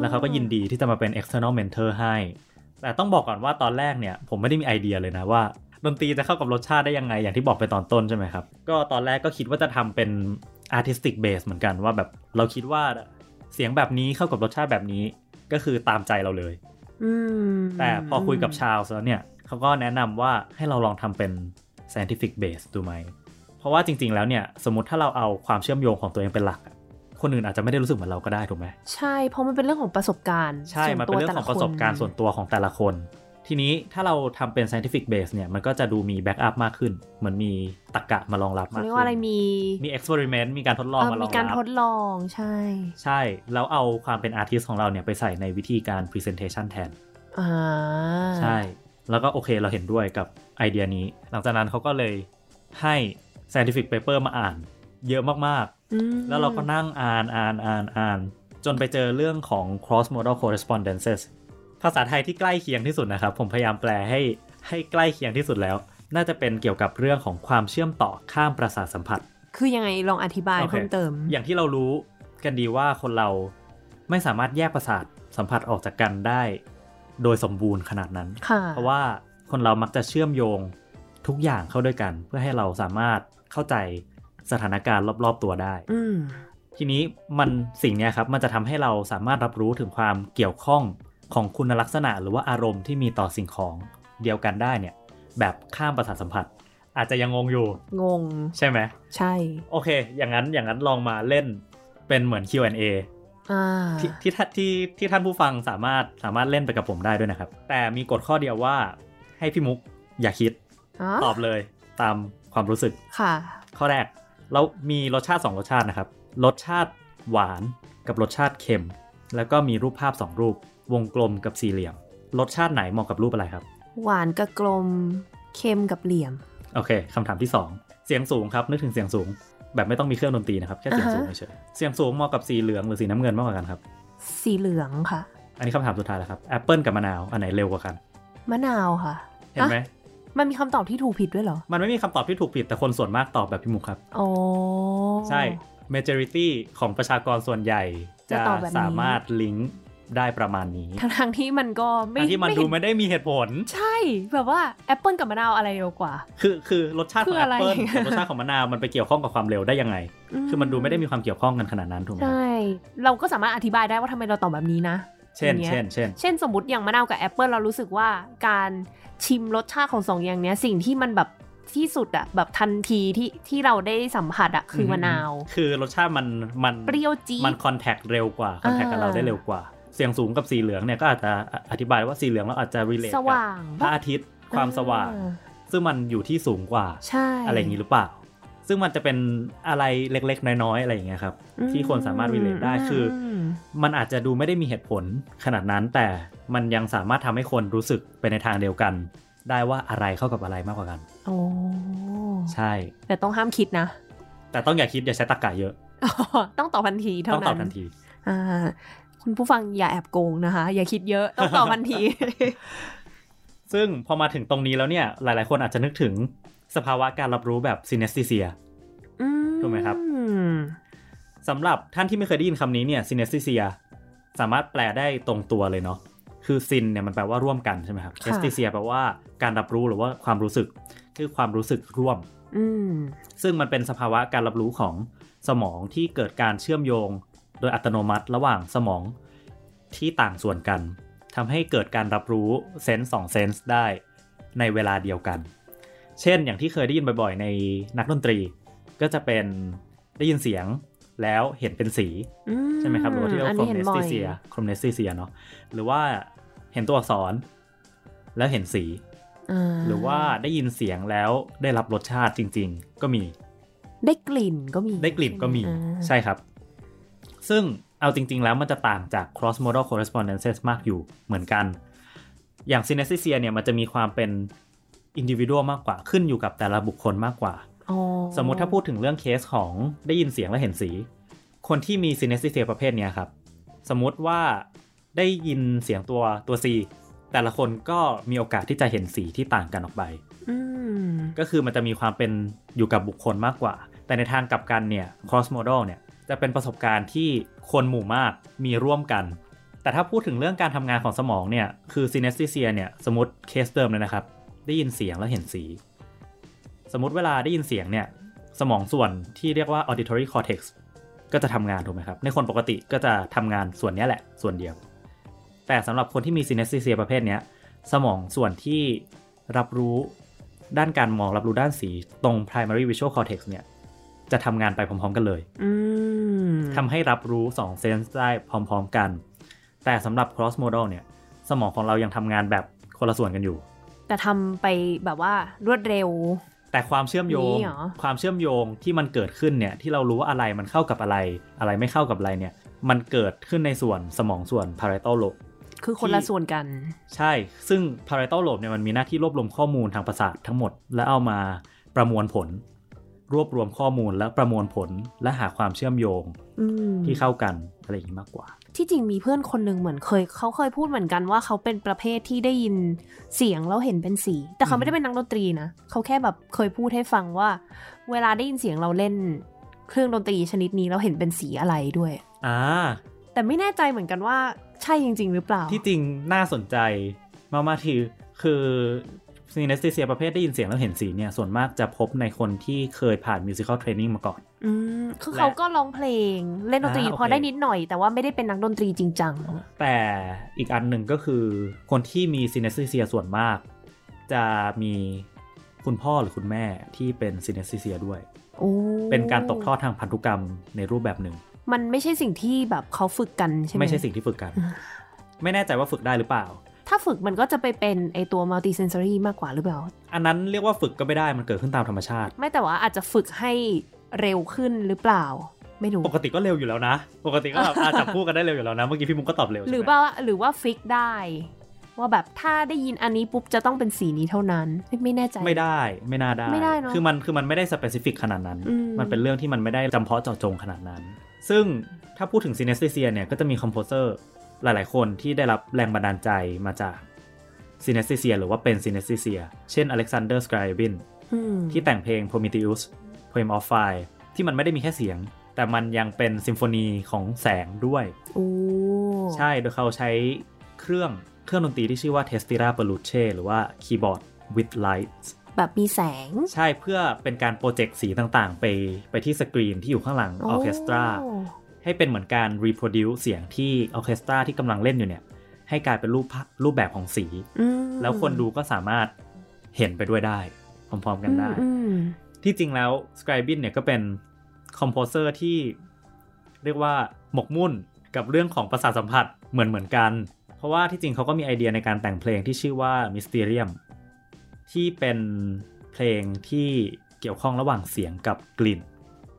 แล้วเขาก็ยินดีที่จะมาเป็น external mentor ให้ แต่ต้องบอกก่อนว่าตอนแรกเนี่ย ผมไม่ได้มีไอเดียเลยนะว่าดนตรีจะเข้ากับรสชาติได้ยังไงอย่างที่บอกไปตอนต้นใช่ไหมครับ ก็ตอนแรกก็คิดว่าจะทำเป็น artistic base เหมือนกันว่าแบบเราคิดว่าเสียงแบบนี้เข้ากับรสชาติแบบนี้ ก็คือตามใจเราเลยอืมแต่พอคุยกับชาลส์แล้วเนี่ยเขาก็แนะนำว่าให้เราลองทำเป็น scientific base ดูไหม เพราะว่าจริง ๆ แล้วเนี่ย สมมติถ้าเราเอาความเชื่อมโยงของตัวเองเป็นหลักอะคนอื่นอาจจะไม่ได้รู้สึกเหมือนเราก็ได้ถูกไหม ใช่ เพราะมันเป็นเรื่องของประสบการณ์ ใช่ส่วมันเป็นเรื่องของประสบการณ์ส่วนตัวของแต่ละคน ทีนี้ถ้าเราทำเป็น scientific base เนี่ย มันก็จะดูมี backup มากขึ้น เหมือนมีตรรกะมารองรับเขามากเรียกขึ้ว่าอะไรนมี มี experiment มีการทดลองเอ่อมารมีองการรับทดลองใช่ ใช่ แล้วเอาความเป็น artist ของเราเนี่ย ไปใส่ในวิธีการ presentation แทนอ่าใช่ แล้วก็โอเคเราเห็นด้วยกับไอเดียนี้ หลังจากนั้นเขาก็เลยให้ scientific paper มาอ่าน เยอะมากอืมๆแล้วเราก็นั่งอ่านอ่านอ่านอ่านจนไปเจอเรื่องของ cross modal correspondences ภาษาไทยที่ใกล้เคียงที่สุดนะครับ ผมพยายามแปลให้ให้ใกล้เคียงที่สุดแล้ว น่าจะเป็นเกี่ยวกับเรื่องของความเชื่อมต่อข้ามประสาทสัมผัส คือยังไงลองอธิบายโอเคเพิ่มเติม อย่างที่เรารู้กันดีว่าคนเราไม่สามารถแยกประสาทสัมผัสออกจากกันได้ โดยสมบูรณ์ขนาดนั้นค่ะเพราะว่าคนเรามักจะเชื่อมโยงทุกอย่างเข้าด้วยกัน เพื่อให้เราสามารถเข้าใจสถานการณ์รอบๆตัวได้อืมทีนี้มันสิ่งเนี้ยครับมันจะทำให้เราสามารถรับรู้ถึงความเกี่ยวข้อง ของคุณลักษณะหรือว่าอารมณ์ที่มีต่อสิ่งของเดียวกันได้เนี่ย แบบข้ามประสาทสัมผัส อาจจะยังงงอยู่ งง ใช่ไหมใช่ โอเค อย่างนั้นอย่างนั้นลองมาเล่นเป็นเหมือน Q&A อ่าที่ที่ท่านที่ที่ท่านผู้ฟังสามารถสามารถเล่นไปกับผมได้ด้วยนะครับ แต่มีกฎข้อเดียวว่าให้พี่มุกอย่าคิดอ๋อตอบเลยตามความรู้สึกค่ะ ข้อแรกเรามีรสชาติ 2 รสชาตินะครับ รสชาติหวานกับรสชาติเค็ม แล้วก็มีรูปภาพ 2 รูป วงกลมกับสี่เหลี่ยม รสชาติไหนเหมาะกับรูปอะไรครับ หวานกับกลม เค็มกับเหลี่ยม โอเคคำถามที่ 2 เสียงสูงครับ นึกถึงเสียงสูง แบบไม่ต้องมีเครื่องดนตรีนะครับ แค่เสียงสูงอ่าฮะเฉยๆเสียงสูงเหมาะกับสีเหลืองหรือสีน้ำเงินมากกว่ากันครับ สีเหลืองค่ะ อันนี้คำถามสุดท้ายแล้วครับแอปเปิลกับมะนาวอันไหนเร็วกว่ากัน มะนาวค่ะ เห็นไหมอะมันมีคำตอบที่ถูกผิดด้วยเหรอ มันไม่มีคำตอบที่ถูกผิดแต่คนส่วนมากตอบแบบพี่มุกครับ โอ้ ใช่ majority ของประชากรส่วนใหญ่จะจะตอบแบบนี้สามารถลิงก์ ได้ประมาณนี้ทั้งทางๆที่มันก็ไม่ทั้งที่มันไเห็ดูไม่ได้มีเหตุผล ใช่แบบว่าแอปเปิลกับมะนาวอะไรเร็วกว่า คือคือรสชาติขคือองแออะไรปเปิลกับรสชาติของมะนาวมันไปเกี่ยวข้องกับความเร็วได้ยังไง คือมันดูไม่ได้มีความเกี่ยวข้องกันขนาดนั้นถูกไหมใช่ เราก็สามารถอธิบายได้ว่าทำไมเราตอบแบบนี้นะเช่นอย่างเงี้ยเช่นเช่นเช่นสมมติอย่างมะนาวกับแอปเปิลเรารู้สึกว่าการชิมรสชาติของสองอย่างเนี้ยสิ่งที่มันแบบที่สุดอะแบบทันทีที่ที่เราได้สัมผัสอะคือมะนาว คือรสชาติมันมันเปรี้ยวจี๊ดมันคอนแทคเร็วกว่าคอนแทคกับอ่าเราได้เร็วกว่า เสียงสูงกับสีเหลืองเนี่ยก็อาจจะอธิบายว่าสีเหลืองเราอาจจะ relate สกับว่างพระอาทิตย์ความสว่างอ่ซึ่งมันอยู่ที่สูงกว่าใช่อะไรอย่างนี้หรือเปล่า ซึ่งมันจะเป็นอะไรเล็กๆ น้อยๆอะไรอย่างเงี้ยครับ ที่คนสามารถ relate ได้คืออมมันอาจจะดูไม่ได้มีเหตุผลขนาดนั้น แต่มันยังสามารถทำให้คนรู้สึกไปในทางเดียวกัน ได้ว่าอะไรเข้ากับอะไรมากกว่ากันโอ้ใช่ แต่ต้องห้ามคิดนะ แต่ต้องอย่าคิดอย่าใช้ตรรกะเยอะต้องตอบทันทีเท่าต้องนั้นตอบทันทีอ่า คุณผู้ฟังอย่าแอบโกงนะคะ อย่าคิดเยอะต้องตอบทันที ซึ่งพอมาถึงตรงนี้แล้วเนี่ย หลายๆ คนอาจจะนึกถึงสภาวะการรับรู้แบบ synesthesia อืมถูกไหมครับสำหรับท่านที่ไม่เคยได้ยินคำนี้เนี่ย synesthesia สามารถแปลได้ตรงตัวเลยเนาะคือ syn เนี่ยมันแปลว่าร่วมกันใช่ไหมครับค่ะ esthesia แปลว่าการรับรู้หรือว่าความรู้สึก คือความรู้สึกร่วมอืมซึ่งมันเป็นสภาวะการรับรู้ของสมองที่เกิดการเชื่อมโยง โดยอัตโนมัติระหว่างสมองที่ต่างส่วนกันทำให้เกิดการรับรู้ sense สอง sense ได้ในเวลาเดียวกัน เช่นอย่างที่เคยได้ยินบ่อยๆ ในนักดนตรี ก็จะเป็นได้ยินเสียงแล้วเห็นเป็นสีอืใช่ไหมครับหรือว่าที่เรียกอันว่านี้เห็นบ่อย chronesthesia chronesthesia เนาะหรือว่าเห็นตัวอักษร แล้วเห็นสีาหรือว่าได้ยินเสียงแล้วได้รับรสชาติจริง ๆ ก็มี ได้กลิ่นก็มี ได้กลิ่นก็มีอ่าใช่ครับ ซึ่งเอาจริง ๆ แล้วมันจะต่างจาก cross modal correspondences มากอยู่เหมือนกัน อย่าง synesthesia เนี่ยมันจะมีความเป็น individual มากกว่าขึ้นอยู่กับแต่ละบุคคลมากกว่าอ๋อสมมุติถ้าพูดถึงเรื่องเคสของได้ยินเสียงและเห็นสี คนที่มี synesthesia ประเภทเนี้ยครับ สมมุติว่าได้ยินเสียงตัวตัว C แต่ละคนก็มีโอกาสที่จะเห็นสีที่ต่างกันออกไปอืมก็คือมันจะมีความเป็นอยู่กับบุคคลมากกว่า แต่ในทางกลับกันเนี่ย cross modal เนี่ย จะเป็นประสบการณ์ที่คนหมู่มากมีร่วมกัน แต่ถ้าพูดถึงเรื่องการทำงานของสมองเนี่ย คือ synesthesia เนี่ย สมมติเคสเดิมเลยนะครับ ได้ยินเสียงแล้วเห็นสี สมมติเวลาได้ยินเสียงเนี่ย สมองส่วนที่เรียกว่า auditory cortex ก็จะทำงานถูกไหมครับ ในคนปกติก็จะทำงานส่วนนี้แหละ ส่วนเดียว แต่สำหรับคนที่มี synesthesia ประเภทเนี้ย สมองส่วนที่รับรู้ด้านการมองรับรู้ด้านสีตรง primary visual cortex เนี่ย จะทำงานไปพร้อม ๆ กันเลยอืมทำให้รับรู้2เซนส์ได้พร้อม ๆ กัน แต่สำหรับ cross modal เนี่ย สมองของเรายังทำงานแบบคนละส่วนกันอยู่ แต่ทำไปแบบว่ารวดเร็ว แต่ความเชื่อมโยงนี่เหรอความเชื่อมโยงที่มันเกิดขึ้นเนี่ย ที่เรารู้ว่าอะไรมันเข้ากับอะไร อะไรไม่เข้ากับอะไรเนี่ย มันเกิดขึ้นในส่วนสมองส่วน parietal lobe คือคนละส่วนกัน ใช่ ซึ่ง parietal lobe เนี่ยมันมีหน้าที่รวบรวมข้อมูลทางประสาททั้งหมด แล้วเอามาประมวลผล รวบรวมข้อมูลและประมวลผลและหาความเชื่อมโยงอืมที่เข้ากันอะไรอย่างนี้มากกว่า ที่จริงมีเพื่อนคนหนึ่งเหมือนเคย เขาเคยพูดเหมือนกันว่าเขาเป็นประเภทที่ได้ยินเสียงแล้วเห็นเป็นสี แต่เขาอืมไม่ได้เป็นนักดนตรีนะเขาแค่แบบเคยพูดให้ฟังว่า เวลาได้ยินเสียงเราเล่น เครื่องดนตรีชนิดนี้เราเห็นเป็นสีอะไรด้วยอ่าแต่ไม่แน่ใจเหมือนกันว่าใช่จริง ๆ หรือเปล่า ที่จริงน่าสนใจมากๆทีคือ ซีเนสติเซียประเภทได้ยินเสียงแล้วเห็นสีเนี่ยส่วนมากจะพบในคนที่เคยผ่านมิวสิควลเทรนนิ่งมาก่อน อืมคือและเขาก็ร้องเพลงเล่นดนตรีอ่าโอเคพอได้นิดหน่อย แต่ว่าไม่ได้เป็นนักดนตรีจริงจัง แต่อีกอันหนึ่งก็คือ คนที่มีซีเนสติเซียส่วนมาก จะมีคุณพ่อหรือคุณแม่ที่เป็นซีเนสติเซียด้วยโอ้เป็นการตกทอดทางพันธุกรรมในรูปแบบหนึ่ง มันไม่ใช่สิ่งที่แบบเขาฝึกกันใช่ไหมไม่ใช่สิ่งที่ฝึกกันอืมไม่แน่ใจว่าฝึกได้หรือเปล่า ถ้าฝึกมันก็จะไปเป็นไอตัว multi sensory มากกว่าหรือเปล่า อันนั้นเรียกว่าฝึกก็ไม่ได้มันเกิดขึ้นตามธรรมชาติ ไม่แต่ว่าอาจจะฝึกให้เร็วขึ้นหรือเปล่า ไม่รู้ ปกติก็เร็วอยู่แล้วนะ ปกติก็แบบอาจจะพูดกันได้เร็วอยู่แล้วนะ เมื่อกี้พี่มุกก็ตอบเร็วหรือใช่ไมว่าหรือว่า fix ได้ ว่าแบบถ้าได้ยินอันนี้ปุ๊บจะต้องเป็นสีนี้เท่านั้นไม่ไม่แน่ใจไม่ได้ไม่น่าได้ไม่ได้เนอะคือมันคือมันไม่ได้ specific ขนาดนั้นอืมมันเป็นเรื่องที่มันไม่ได้จำเพาะเจาะจงขนาดนั้น ซึ่งถ้าพูดถึงซีเนส t เซียเนี่ยก็จะมี composer หลายๆ คนที่ได้รับแรงบันดาลใจมาจากซีเนส t เซียหรือว่าเป็นซีเนส t เซียเช่นอเล็กซานเดอร์ส r ร b บินอืมที่แต่งเพลง Prometheus Poem of Fire ที่มันไม่ได้มีแค่เสียง แต่มันยังเป็นซิมโฟนีของแสงด้วยโอ้ใช่โดยเขาใช้เครื่องเครื่องดนตรีที่ชื่อว่า Tastiera per luce หรือว่า Keyboard with Lights แบบมีแสง ใช่เพื่อเป็นการ project สีต่างๆ ไปไปที่สกรีนที่อยู่ข้างหลังออเคสตราโให้เป็นเหมือนการ reproduce เสียงที่ออเคสตราที่กำลังเล่นอยู่เนี่ย ให้กลายเป็นรูปภาพรูปแบบของสีอืมแล้วคนดูก็สามารถเห็นไปด้วยได้ พร้อมๆกันได้อืมที่จริงแล้ว Scribin เนี่ยก็เป็นคอมโพเซอร์ที่เรียกว่าหมกมุ่นกับเรื่องของประสาทสัมผัสเหมือนเหมือนกัน เพราะว่าที่จริงเขาก็มีไอเดียในการแต่งเพลงที่ชื่อว่า Mysterium ที่เป็นเพลงที่เกี่ยวข้องระหว่างเสียงกับกลิ่นอืม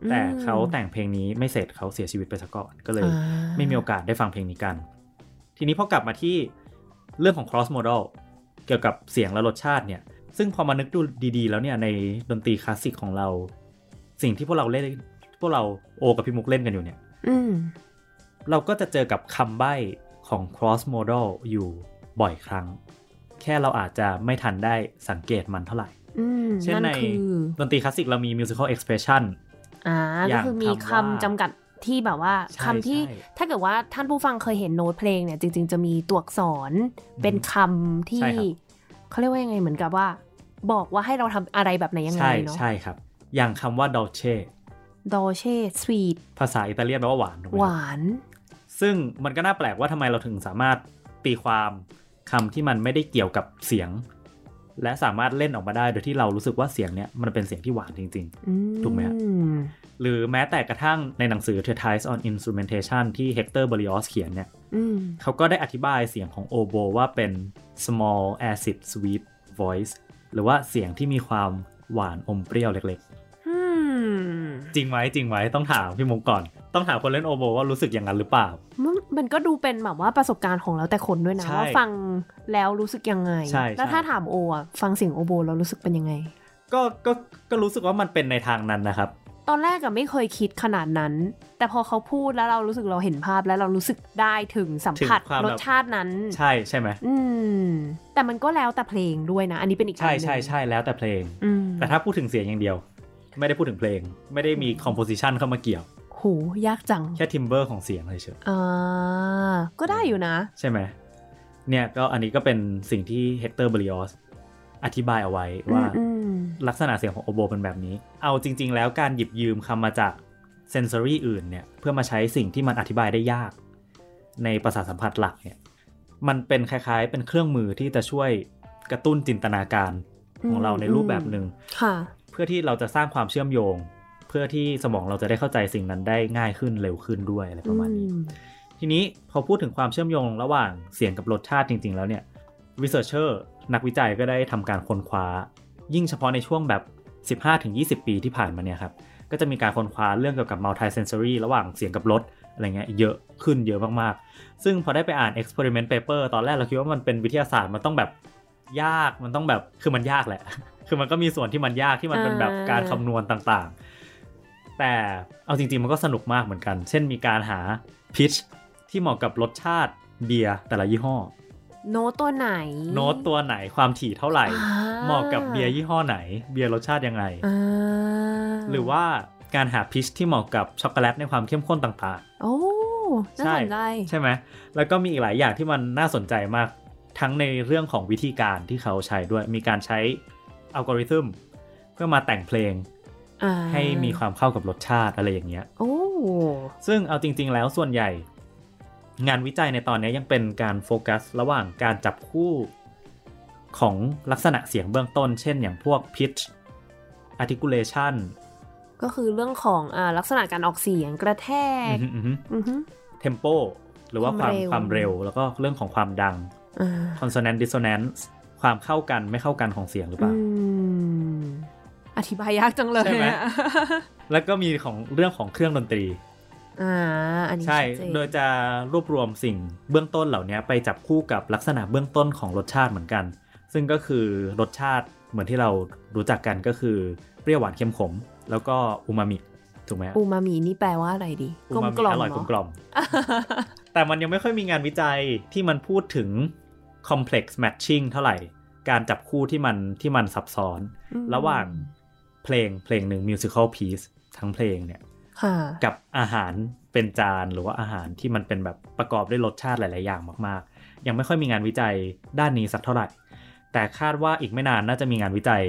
แต่เขาแต่งเพลงนี้ไม่เสร็จเขาเสียชีวิตไปซะก่อนก็เลยอ่าไม่มีโอกาสได้ฟังเพลงนี้กัน ทีนี้พอกลับมาที่เรื่องของ cross modal เกี่ยวกับเสียงและรสชาติเนี่ย ซึ่งพอมานึกดูดีๆ แล้วเนี่ยในดนตรีคลาสสิกของเรา สิ่งที่พวกเราเล่นพวกเราโอกับพี่มุกเล่นกันอยู่เนี่ยอืมเราก็จะเจอกับคำใบ้ของ cross modal อยู่บ่อยครั้ง แค่เราอาจจะไม่ทันได้สังเกตมันเท่าไหร่อืมเช่นนั่นในคือดนตรีคลาสสิกเรามี musical expression อ่าอก็ย่างคือมีคำคำว่าจำกัดที่แบบว่าใช่คำที่ใช่ถ้าเกิดว่าท่านผู้ฟังเคยเห็นโน้ตเพลงเนี่ยจริง ๆ จะมีตัวอักษรเป็นคำที่ใช่ครับเขาเรียกว่ายังไงเหมือนกับว่า บอกว่าให้เราทำอะไรแบบไหนยังไงใช่เนาะใช่ครับ อย่างคำว่า dolce ดอเช่สวีทภาษาอิตาเลียนแปลว่าหวานถูกไหมหครับวาน ซึ่งมันก็น่าแปลกว่าทำไมเราถึงสามารถตีความคำที่มันไม่ได้เกี่ยวกับเสียง และสามารถเล่นออกมาได้โดยที่เรารู้สึกว่าเสียงเนี้ยมันเป็นเสียงที่หวานจริงอืถูกไหมฮะๆหรือแม้แต่กระทั่งในหนังสือ Treatise on Instrumentation ที่ Hector Berlioz เขียนเนี่ยอืมเขาก็ได้อธิบายเสียงของโอโบว่าเป็น small acid sweet voice หรือว่าเสียงที่มีความหวานอมเปรี้ยวเล็กอืมๆจริงไหมจริงไหมต้องถามพี่มุกก่อน ต้องถามคนเล่นโอโบว่ารู้สึกอย่างนั้นหรือเปล่า มันมันก็ดูเป็นแบบว่าประสบการณ์ของแล้วแต่คนด้วยนะใช่ว่าฟังแล้วรู้สึกยังไงใช่แล้วใช่ถ้าถามโออะฟังเสียงโอโบแล้วรู้สึกเป็นยังไง ก็ก็ก็รู้สึกว่ามันเป็นในทางนั้นนะครับ ตอนแรกอะไม่เคยคิดขนาดนั้น แต่พอเขาพูดแล้วเรารู้สึกเราเห็นภาพแล้วเรารู้สึกได้ถึงสัมผัสถึงความรแบบสชาตินั้น ใช่ใช่ไหมอืมแต่มันก็แล้วแต่เพลงด้วยนะ อันนี้เป็นอีกใช่อันหนึ่งใช่ใช่แล้วแต่เพลงอืมแต่ถ้าพูดถึงเสียงอย่างเดียว ไม่ได้พูดถึงเพลง ไม่ได้มี composition เข้ามาเกี่ยวโหยากจัง แค่ timbre ของเสียงเฉยอ่าก็ได้อยู่นะๆใช่ไหมเนี่ยก็อันนี้ก็เป็นสิ่งที่ Hector Berlioz อธิบายเอาไว้ว่าอืมลักษณะเสียงของโอโบเป็นแบบนี้ เอาจริง ๆ แล้วการหยิบยืมคำมาจาก sensory อื่นเนี่ยเพื่อมาใช้สิ่งที่มันอธิบายได้ยาก ในประสาทสัมผัสหลักเนี่ยมันเป็นคล้ายๆ เป็นเครื่องมือที่จะช่วยกระตุ้นจินตนาการของเราในรูปแบบหนึ่งค่ะเพื่อที่เราจะสร้างความเชื่อมโยง เพื่อที่สมองเราจะได้เข้าใจสิ่งนั้นได้ง่ายขึ้นเร็วขึ้นด้วยอะไรประมาณนี้อืมทีนี้พอพูดถึงความเชื่อมโยงระหว่างเสียงกับรสชาติจริง ๆ แล้วเนี่ย researcher นักวิจัยก็ได้ทำการค้นคว้า ยิ่งเฉพาะในช่วงแบบ 15-20 ปีที่ผ่านมาเนี่ยครับก็จะมีการค้นคว้าเรื่องเกี่ยวกับ multi sensory ระหว่างเสียงกับรสอะไรเงี้ยเยอะขึ้นเยอะมากๆ ซึ่งพอได้ไปอ่าน experiment paper ตอนแรกเราคิดว่ามันเป็นวิทยาศาสตร์มันต้องแบบยากมันต้องแบบคือมันยากแหละ คือมันก็มีส่วนที่มันยากที่มันเป็นแบบการคำนวณต่างๆ แต่เอาจริงๆมันก็สนุกมากเหมือนกัน เช่นมีการหา pitch ที่เหมาะกับรสชาติเบียร์แต่ละยี่ห้อ โน้ตตัวไหน โน้ตตัวไหนความถี่เท่าไหร่อ่าเหมาะกับเบียร์ยี่ห้อไหน เบียร์รสชาติยังไงอ่าหรือว่าการหาพิชที่เหมาะกับช็อกโกแลตในความเข้มข้นต่างโอ้น่าใช่สนใจๆใช่ไหม แล้วก็มีอีกหลายอย่างที่มันน่าสนใจมาก ทั้งในเรื่องของวิธีการที่เขาใช้ด้วย มีการใช้อัลกอริทึมเพื่อมาแต่งเพลงอ่า ให้มีความเข้ากับรสชาติอะไรอย่างเงี้ยโอ้ซึ่งเอาจริง ๆ แล้วส่วนใหญ่ งานวิจัยในตอนนี้ยังเป็นการโฟกัส ระหว่างการจับคู่ของลักษณะเสียงเบื้องต้น เช่นอย่างพวก pitch articulation ก็คือเรื่องของอ่าลักษณะการออกเสียงกระแทกอือฮึอือฮึอือฮึ tempo หรือว่าความความเร็วความเร็ว แล้วก็เรื่องของความดังอ่า consonant dissonance ความเข้ากันไม่เข้ากันของเสียงหรือเปอืล่าม อธิบายยากจังเลยใช่ไหมอะแล้วก็มีของเรื่องของเครื่องดนตรีอ่าอันนี้ใช่ชัดเจนโดยจะรวบรวมสิ่งเบื้องต้นเหล่านี้ไปจับคู่กับลักษณะเบื้องต้นของรสชาติเหมือนกัน ซึ่งก็คือรสชาติเหมือนที่เรารู้จักกันก็คือเปรี้ยวหวานเค็มขม แล้วก็อูมามิถูกไหมอูมามินี่แปลว่าอะไรดีอูกลมมากมิล่อมอร่อยเหกลมกล่อมแต่มันยังไม่ค่อยมีงานวิจัยที่มันพูดถึง complex matching เท่าไหร่ การจับคู่ที่มันที่มันซับซ้อนอืมระหว่าง เพลงเพลงหนึ่ง musical piece ทั้งเพลงเนี่ยค่ะกับอาหารเป็นจานหรือว่าอาหารที่มันเป็นแบบประกอบด้วยรสชาติหลาย ๆ อย่างมาก ๆ ยังไม่ค่อยมีงานวิจัยด้านนี้สักเท่าไหร่ แต่คาดว่าอีกไม่นานน่าจะมีงานวิจัย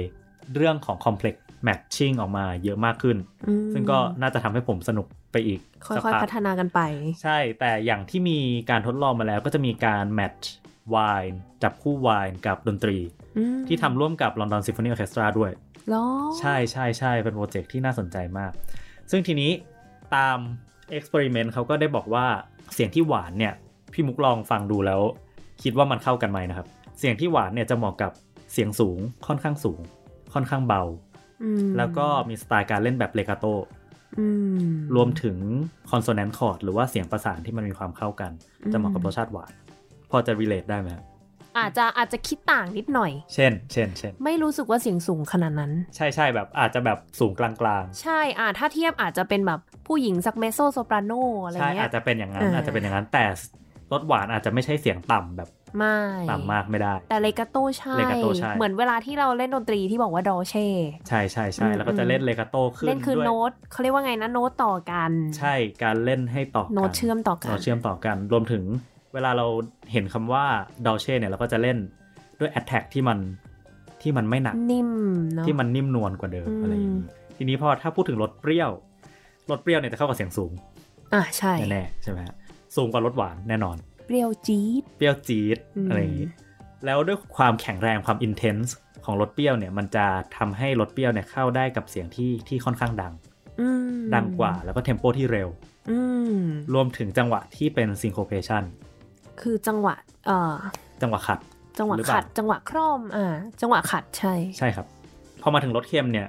เรื่องของ complex matching ออกมาเยอะมากขึ้นอืมซึ่งก็น่าจะทำให้ผมสนุกไปอีก ค่สักอยพักๆพัฒนากันไป ใช่ แต่อย่างที่มีการทดลองมาแล้วก็จะมีการแมทช์ไวน์จับคู่ไวน์กับดนตรีอืม ที่ทำร่วมกับ London Symphony Orchestra ด้วยเหรอใช่ใช่ใช่เป็นโปรเจกต์ที่น่าสนใจมาก ซึ่งทีนี้ตาม experiment เขาก็ได้บอกว่าเสียงที่หวานเนี่ย พี่มุกลองฟังดูแล้ว คิดว่ามันเข้ากันไหมนะครับ เสียงที่หวานเนี่ยจะเหมาะกับเสียงสูงค่อนข้างสูง ค่อนข้างเบาอืมแล้วก็มีสไตล์การเล่นแบบ legatoอืมรวมถึง consonant chord หรือว่าเสียงประสานที่มันมีความเข้ากันอืมจะเหมาะกับรสชาติหวาน พอจะ relate ได้ไหมครับ อาจจะอาจจะคิดต่างนิดหน่อย เช่น เช่น เช่น ไม่รู้สึกว่าเสียงสูงขนาดนั้น ใช่ใช่แบบอาจจะแบบสูงกลางใช่อ่าถ้าเทียบอาจจะเป็นแบบผู้หญิงสัก mezzo-soprano อะไรๆใช่เงี้อายจจะเป็นอย่างนั้นเออออาจจะเป็นอย่างนั้นแต่รสหวานอาจจะไม่ใช่เสียงต่ำแบบไม่ต่ำมากไม่ได้ แต่ legato ใช่ legato ใช่ เหมือนเวลาที่เราเล่นดนตรีที่บอกว่า dolceใช่ใช่ใช่อืมแล้วก็จะเล่น legato ขึ้นเล่นคือด้วยโน้ตเขาเรียกว่าไงนะโน้ตต่อกัน ใช่การเล่นให้ต่อกันโน้ตเชื่อมต่อกันโน้ตเชื่อมต่อกันรวมถึง เวลาเราเห็นคำว่าดอเช่เนี่ยเราก็จะเล่นด้วย attack ที่มันที่มันไม่หนักนิ่มเนาะที่มันนิ่มนวลกว่าเดิมอืมอะไรอย่างนี้ทีนี้พอถ้าพูดถึงรสเปรี้ยวรสเปรี้ยวเนี่ยจะเข้ากับเสียงสูงอะใช่แน่ๆใช่ไหมฮะสูงกว่ารสหวานแน่นอน เปรี้ยวจี๊ดเปรี้ยวจี๊ดอืมอะไรอย่างนี้แล้วด้วยความแข็งแรงความอินเทนส์ของรสเปรี้ยวเนี่ย มันจะทำให้รสเปรี้ยวเนี่ยเข้าได้กับเสียงที่ที่ค่อนข้างดังอืมดังกว่าแล้วก็เทมโปที่เร็วอืมรวมถึงจังหวะที่เป็นซิงโคเพชัน คือจังหวะเอ่อจังหวะขัด จังหวะหรือเปล่าขัด จังหวะคร่อมอ่าจังหวะขัดใช่ใช่ครับ พอมาถึงรสเค็มเนี่ย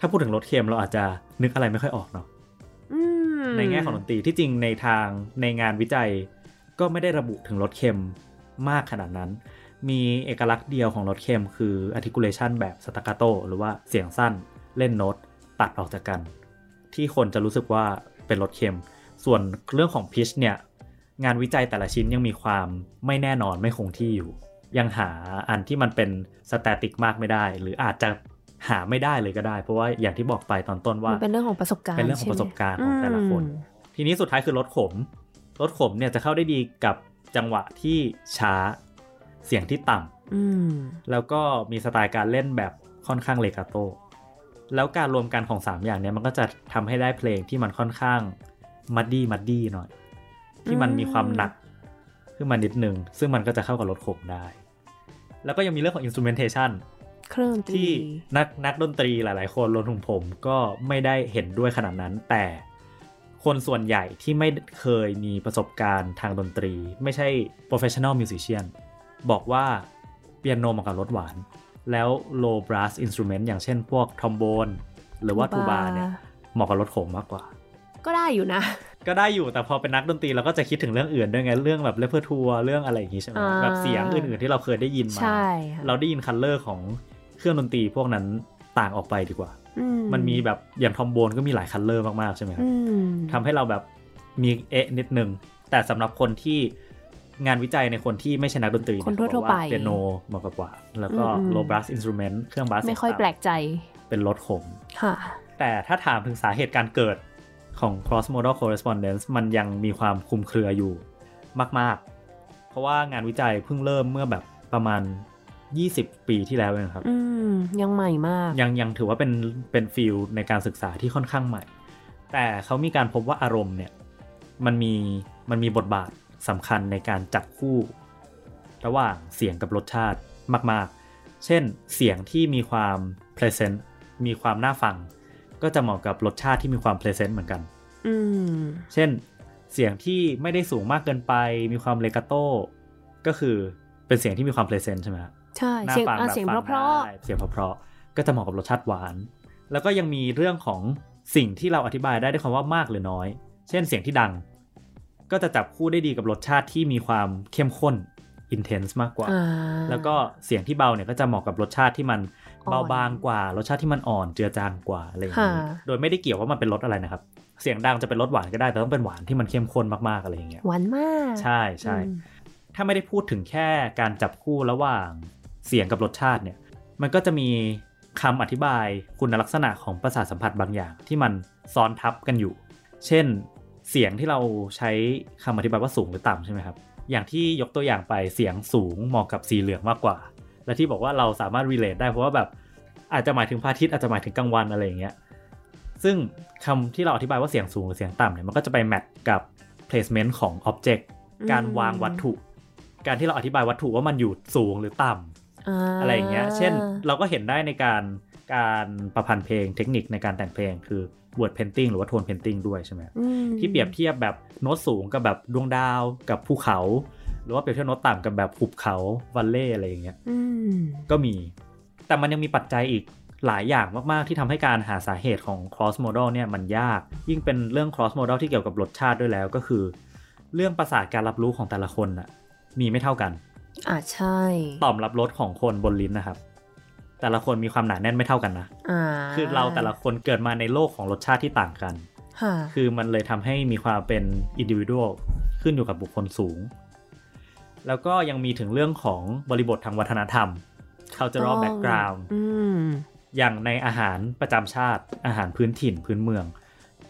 ถ้าพูดถึงรสเค็มเราอาจจะนึกอะไรไม่ค่อยออกเนาะอืมในแง่ของดนตรีที่จริงในทางในงานวิจัย ก็ไม่ได้ระบุถึงรสเค็มมากขนาดนั้น มีเอกลักษณ์เดียวของรสเค็มคือ articulation แบบ staccato หรือว่าเสียงสั้นเล่นโน้ตตัดออกจากกัน ที่คนจะรู้สึกว่าเป็นรสเค็ม ส่วนเรื่องของ pitch เนี่ย งานวิจัยแต่ละชิ้นยังมีความไม่แน่นอนไม่คงที่อยู่ ยังหาอันที่มันเป็นสแตติกมากไม่ได้ หรืออาจจะหาไม่ได้เลยก็ได้ เพราะว่าอย่างที่บอกไปตอนต้นว่ามันเป็นเรื่องของประสบการณ์เป็นเรื่องของใช่ไหมประสบการณ์ของแต่ละคนอืมทีนี้สุดท้ายคือรถขมรถขมเนี่ยจะเข้าได้ดีกับจังหวะที่ช้าเสียงที่ต่ำอืมแล้วก็มีสไตล์การเล่นแบบค่อนข้าง legato แล้วการรวมกันของ 3 อย่างเนี้ยมันก็จะทำให้ได้เพลงที่มันค่อนข้าง muddy muddy หน่อย ที่มันมีความหนักขึ้นมานิดนึงซึ่งมันก็จะเข้ากับรสขมได้ แล้วก็ยังมีเรื่องของ instrumentation เครื่องดนตรีที่นักนักดนตรีหลาย ๆ คนรวมถึงผมก็ไม่ได้เห็นด้วยขนาดนั้น แต่คนส่วนใหญ่ที่ไม่เคยมีประสบการณ์ทางดนตรี ไม่ใช่ professional musician บอกว่าเปียโนเหมาะกับรสหวาน แล้ว low brass instrument อย่างเช่นพวกทรอมโบน หรือว่าทูบาเนี่ยเหมาะกับรสขมมากกว่า ก็ได้อยู่นะ ก็ได้อยู่แต่พอเป็นนักดนตรีเราก็จะคิดถึงเรื่องอื่นด้วยไงเรื่องแบบเลเ e อร์ทัวเรื่องอะไรอย่างงี้ใช่ไหมอ่าแบบเสียงอื่นๆที่เราเคยได้ยินมาใช่ค่ะเราได้ยิน color ของเครื่องดนตรีพวกนั้นต่างออกไปดีกว่าอืมันมีแบบอย่างทรอมโบนก็มีหลาย color มากๆใช่ไหมครับอืมทำให้เราแบบมีเอะนิดนึง แต่สำหรับคนที่งานวิจัยในคนที่ไม่ใช่นักดนตรีคนเยทั่วๆไปเปียโนเหมาะกว่า แล้วก็อืมๆ low brass instrument เครื่องบาสไม่ค่อยแปลกใจ เป็นรถขมค่ะแต่ถ้าถามถึงสาเหตุการเกิด ของ cross modal correspondence มันยังมีความคลุมเครืออยู่มาก ๆ เพราะว่างานวิจัยเพิ่งเริ่มเมื่อแบบประมาณ 20 ปีที่แล้วเองครับอืมยังใหม่มาก ยังยังถือว่าเป็นเป็นฟิลในการศึกษาที่ค่อนข้างใหม่ แต่เขามีการพบว่าอารมณ์เนี่ยมันมีมันมีบทบาทสำคัญในการจับคู่ ระหว่างเสียงกับรสชาติมาก ๆ เช่นเสียงที่มีความ present มีความน่าฟัง ก็จะเหมาะกับรสชาติที่มีความ present เหมือนกัน อืมเช่น เสียงที่ไม่ได้สูงมากเกินไป มีความเลกาโต้ก็คือเป็นเสียงที่มีความ present ใช่ไหมครับใช่น่าเสียงฟังอะแบบเสียงฟังเพราะได้เสียงเพราะๆก็จะเหมาะกับรสชาติหวาน แล้วก็ยังมีเรื่องของสิ่งที่เราอธิบายได้ด้วยคำว่ามากหรือน้อย เช่นเสียงที่ดัง ก็จะจับคู่ได้ดีกับรสชาติที่มีความเข้มข้น intense มากกว่าๆอ่า แล้วก็เสียงที่เบาเนี่ยก็จะเหมาะกับรสชาติที่มันอ่อน เบาบางกว่ารสชาติที่มันอ่อนเจือจางกว่าอะไรอย่างนี้ค่ะโดยไม่ได้เกี่ยวว่ามันเป็นรสอะไรนะครับ เสียงดังจะเป็นรสหวานก็ได้แต่ต้องเป็นหวานที่มันเข้มข้นมากๆอะไรอย่างเงี้ยหวานมากใช่ใช่อืมถ้าไม่ได้พูดถึงแค่การจับคู่ระหว่างเสียงกับรสชาติเนี่ยมันก็จะมีคำอธิบายคุณลักษณะของประสาทสัมผัสบางอย่าง ที่มันซ้อนทับกันอยู่ เช่น เสียงที่เราใช้คำอธิบายว่าสูงหรือต่ำใช่ไหมครับ อย่างที่ยกตัวอย่างไปเสียงสูงเหมาะกับสีเหลืองมากกว่า และที่บอกว่าเราสามารถ relate ได้เพราะว่าแบบอาจจะหมายถึงพระอาทิตย์อาจจะหมายถึงกลางวันอะไรอย่างเงี้ยซึ่งคำที่เราอธิบายว่าเสียงสูงหรือเสียงต่ำเนี่ยมันก็จะไปแมทกับ placement ของ object การวางวัตถุ การที่เราอธิบายวัตถุว่ามันอยู่สูงหรือต่ำาอะไรอย่างเงี้ย เช่นเราก็เห็นได้ในการการประพันธ์เพลงเทคนิคในการแต่งเพลงคือ word painting หรือว่า tone painting ด้วยใช่ไหมอืมที่เปรียบเทียบแบบโน้ตสูงกับแบบดวงดาวกับภูเขา หรือว่าเปรียบเทียบโน้ตต่ำกับแบบหุบเขาวัลเล่อะไรอย่างเงี้ยอืมก็มี แต่มันยังมีปัจจัยอีกหลายอย่างมาก ๆ ที่ทำให้การหาสาเหตุของ cross modal เนี่ยมันยาก ยิ่งเป็นเรื่อง cross modal ที่เกี่ยวกับรสชาติด้วยแล้วก็คือ เรื่องประสาทการรับรู้ของแต่ละคนน่ะ มีไม่เท่ากัน อ่าใช่ ต่อมรับรสของคนบนลิ้นนะครับ แต่ละคนมีความหนาแน่นไม่เท่ากันนะอ่าคือเราแต่ละคนเกิดมาในโลกของรสชาติที่ต่างกันค่ะคือมันเลยทำให้มีความเป็นอินดิวิ a l ขึ้นอยู่กับบุคคลสูง แล้วก็ยังมีถึงเรื่องของบริบททางวัฒนธรรม cultural ต้อง background อืมอย่างในอาหารประจำชาติอาหารพื้นถิ่นพื้นเมือง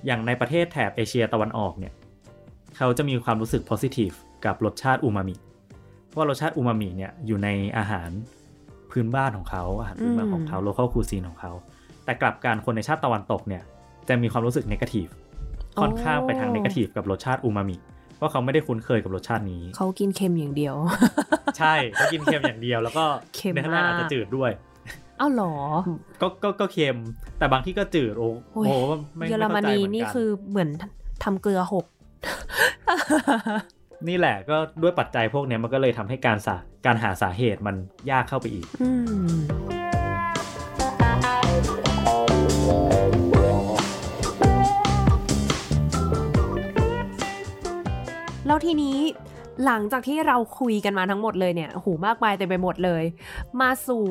อย่างในประเทศแถบเอเชียตะวันออกเนี่ยเขาจะมีความรู้สึก positive กับรสชาติอูมามิเพราะว่ารสชาติอูมามิเนี่ยอยู่ในอาหารพื้นบ้านของเขาอาหารพื้นเมืองของเขา local cuisine ของเขา แต่กลับการคนในชาติตะวันตกเนี่ยจะมีความรู้สึก negative อ๋อค่อนข้างไปทาง negative กับรสชาติอูมามิ เพราะเขาไม่ได้คุ้นเคยกับรสชาตินี้ เขากินเค็มอย่างเดียว ใช่เขากินเค็มอย่างเดียว แล้วก็เค็มในทางอาจจะมากจืดด้วยเอ้าเหรอ ก็ก็ก็เค็ม แต่บางที่ก็จืดโอ้โอ้ยโหไม่เยอรไเข้ามใจนีเหมือนี่กัคือเหมือนทำเกลือหก นี่แหละก็ด้วยปัจจัยพวกเนี้ยมันก็เลยทำให้การสาการหาสาเหตุมันยากเข้าไปอีก อื แล้วทีนี้หลังจากที่เราคุยกันมาทั้งหมดเลยเนี่ยโอ้โหมากมายเต็มไปหมดเลย มาสู่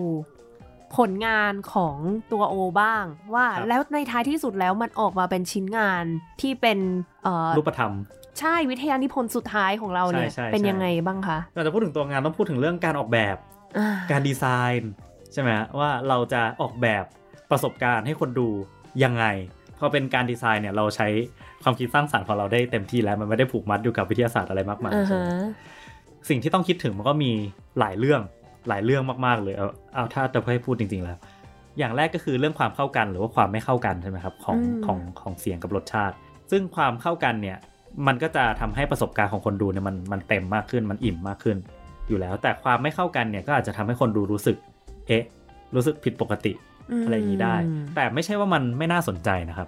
ผลงานของตัวโอบ้าง ว่าครับแล้วในท้ายที่สุดแล้วมันออกมาเป็นชิ้นงานที่เป็นเอ่อรูปธรรมใช่วิทยานิพนธ์สุดท้ายของเราเนี่ยใช่ใช่เป็นใช่ยังไงบ้างคะเราจะพูดถึงตัวงานต้องพูดถึงเรื่องการออกแบบอ่าการดีไซน์ใช่ไหมว่าเราจะออกแบบประสบการณ์ให้คนดูยังไงพอเป็นการดีไซน์เนี่ยเราใช้ ความคิดสร้างสรรค์ของเราได้เต็มที่แล้ว มันไม่ได้ผูกมัดอยู่กับวิทยาศาสตร์อะไรมากมายอ่าใช่ไหฮะมสิ่งที่ต้องคิดถึงมันก็มีหลายเรื่องหลายเรื่องมากๆเลยเอาเอาถ้าจะให้พูดจริง ๆ แล้ว อย่างแรกก็คือเรื่องความเข้ากันหรือว่าความไม่เข้ากันใช่ไหมครับของของของเสียงกับรสชาติ ซึ่งความเข้ากันเนี่ยมันก็จะทำให้ประสบการณ์ของคนดูเนี่ยมันมันเต็มมากขึ้นมันอิ่มมากขึ้น อยู่แล้ว แต่ความไม่เข้ากันเนี่ยก็อาจจะทำให้คนดูรู้สึก เอ๊ะ รู้สึกผิดปกติอะไรอย่างนี้ได้อืมแต่ไม่ใช่ว่ามันไม่น่าสนใจนะครับ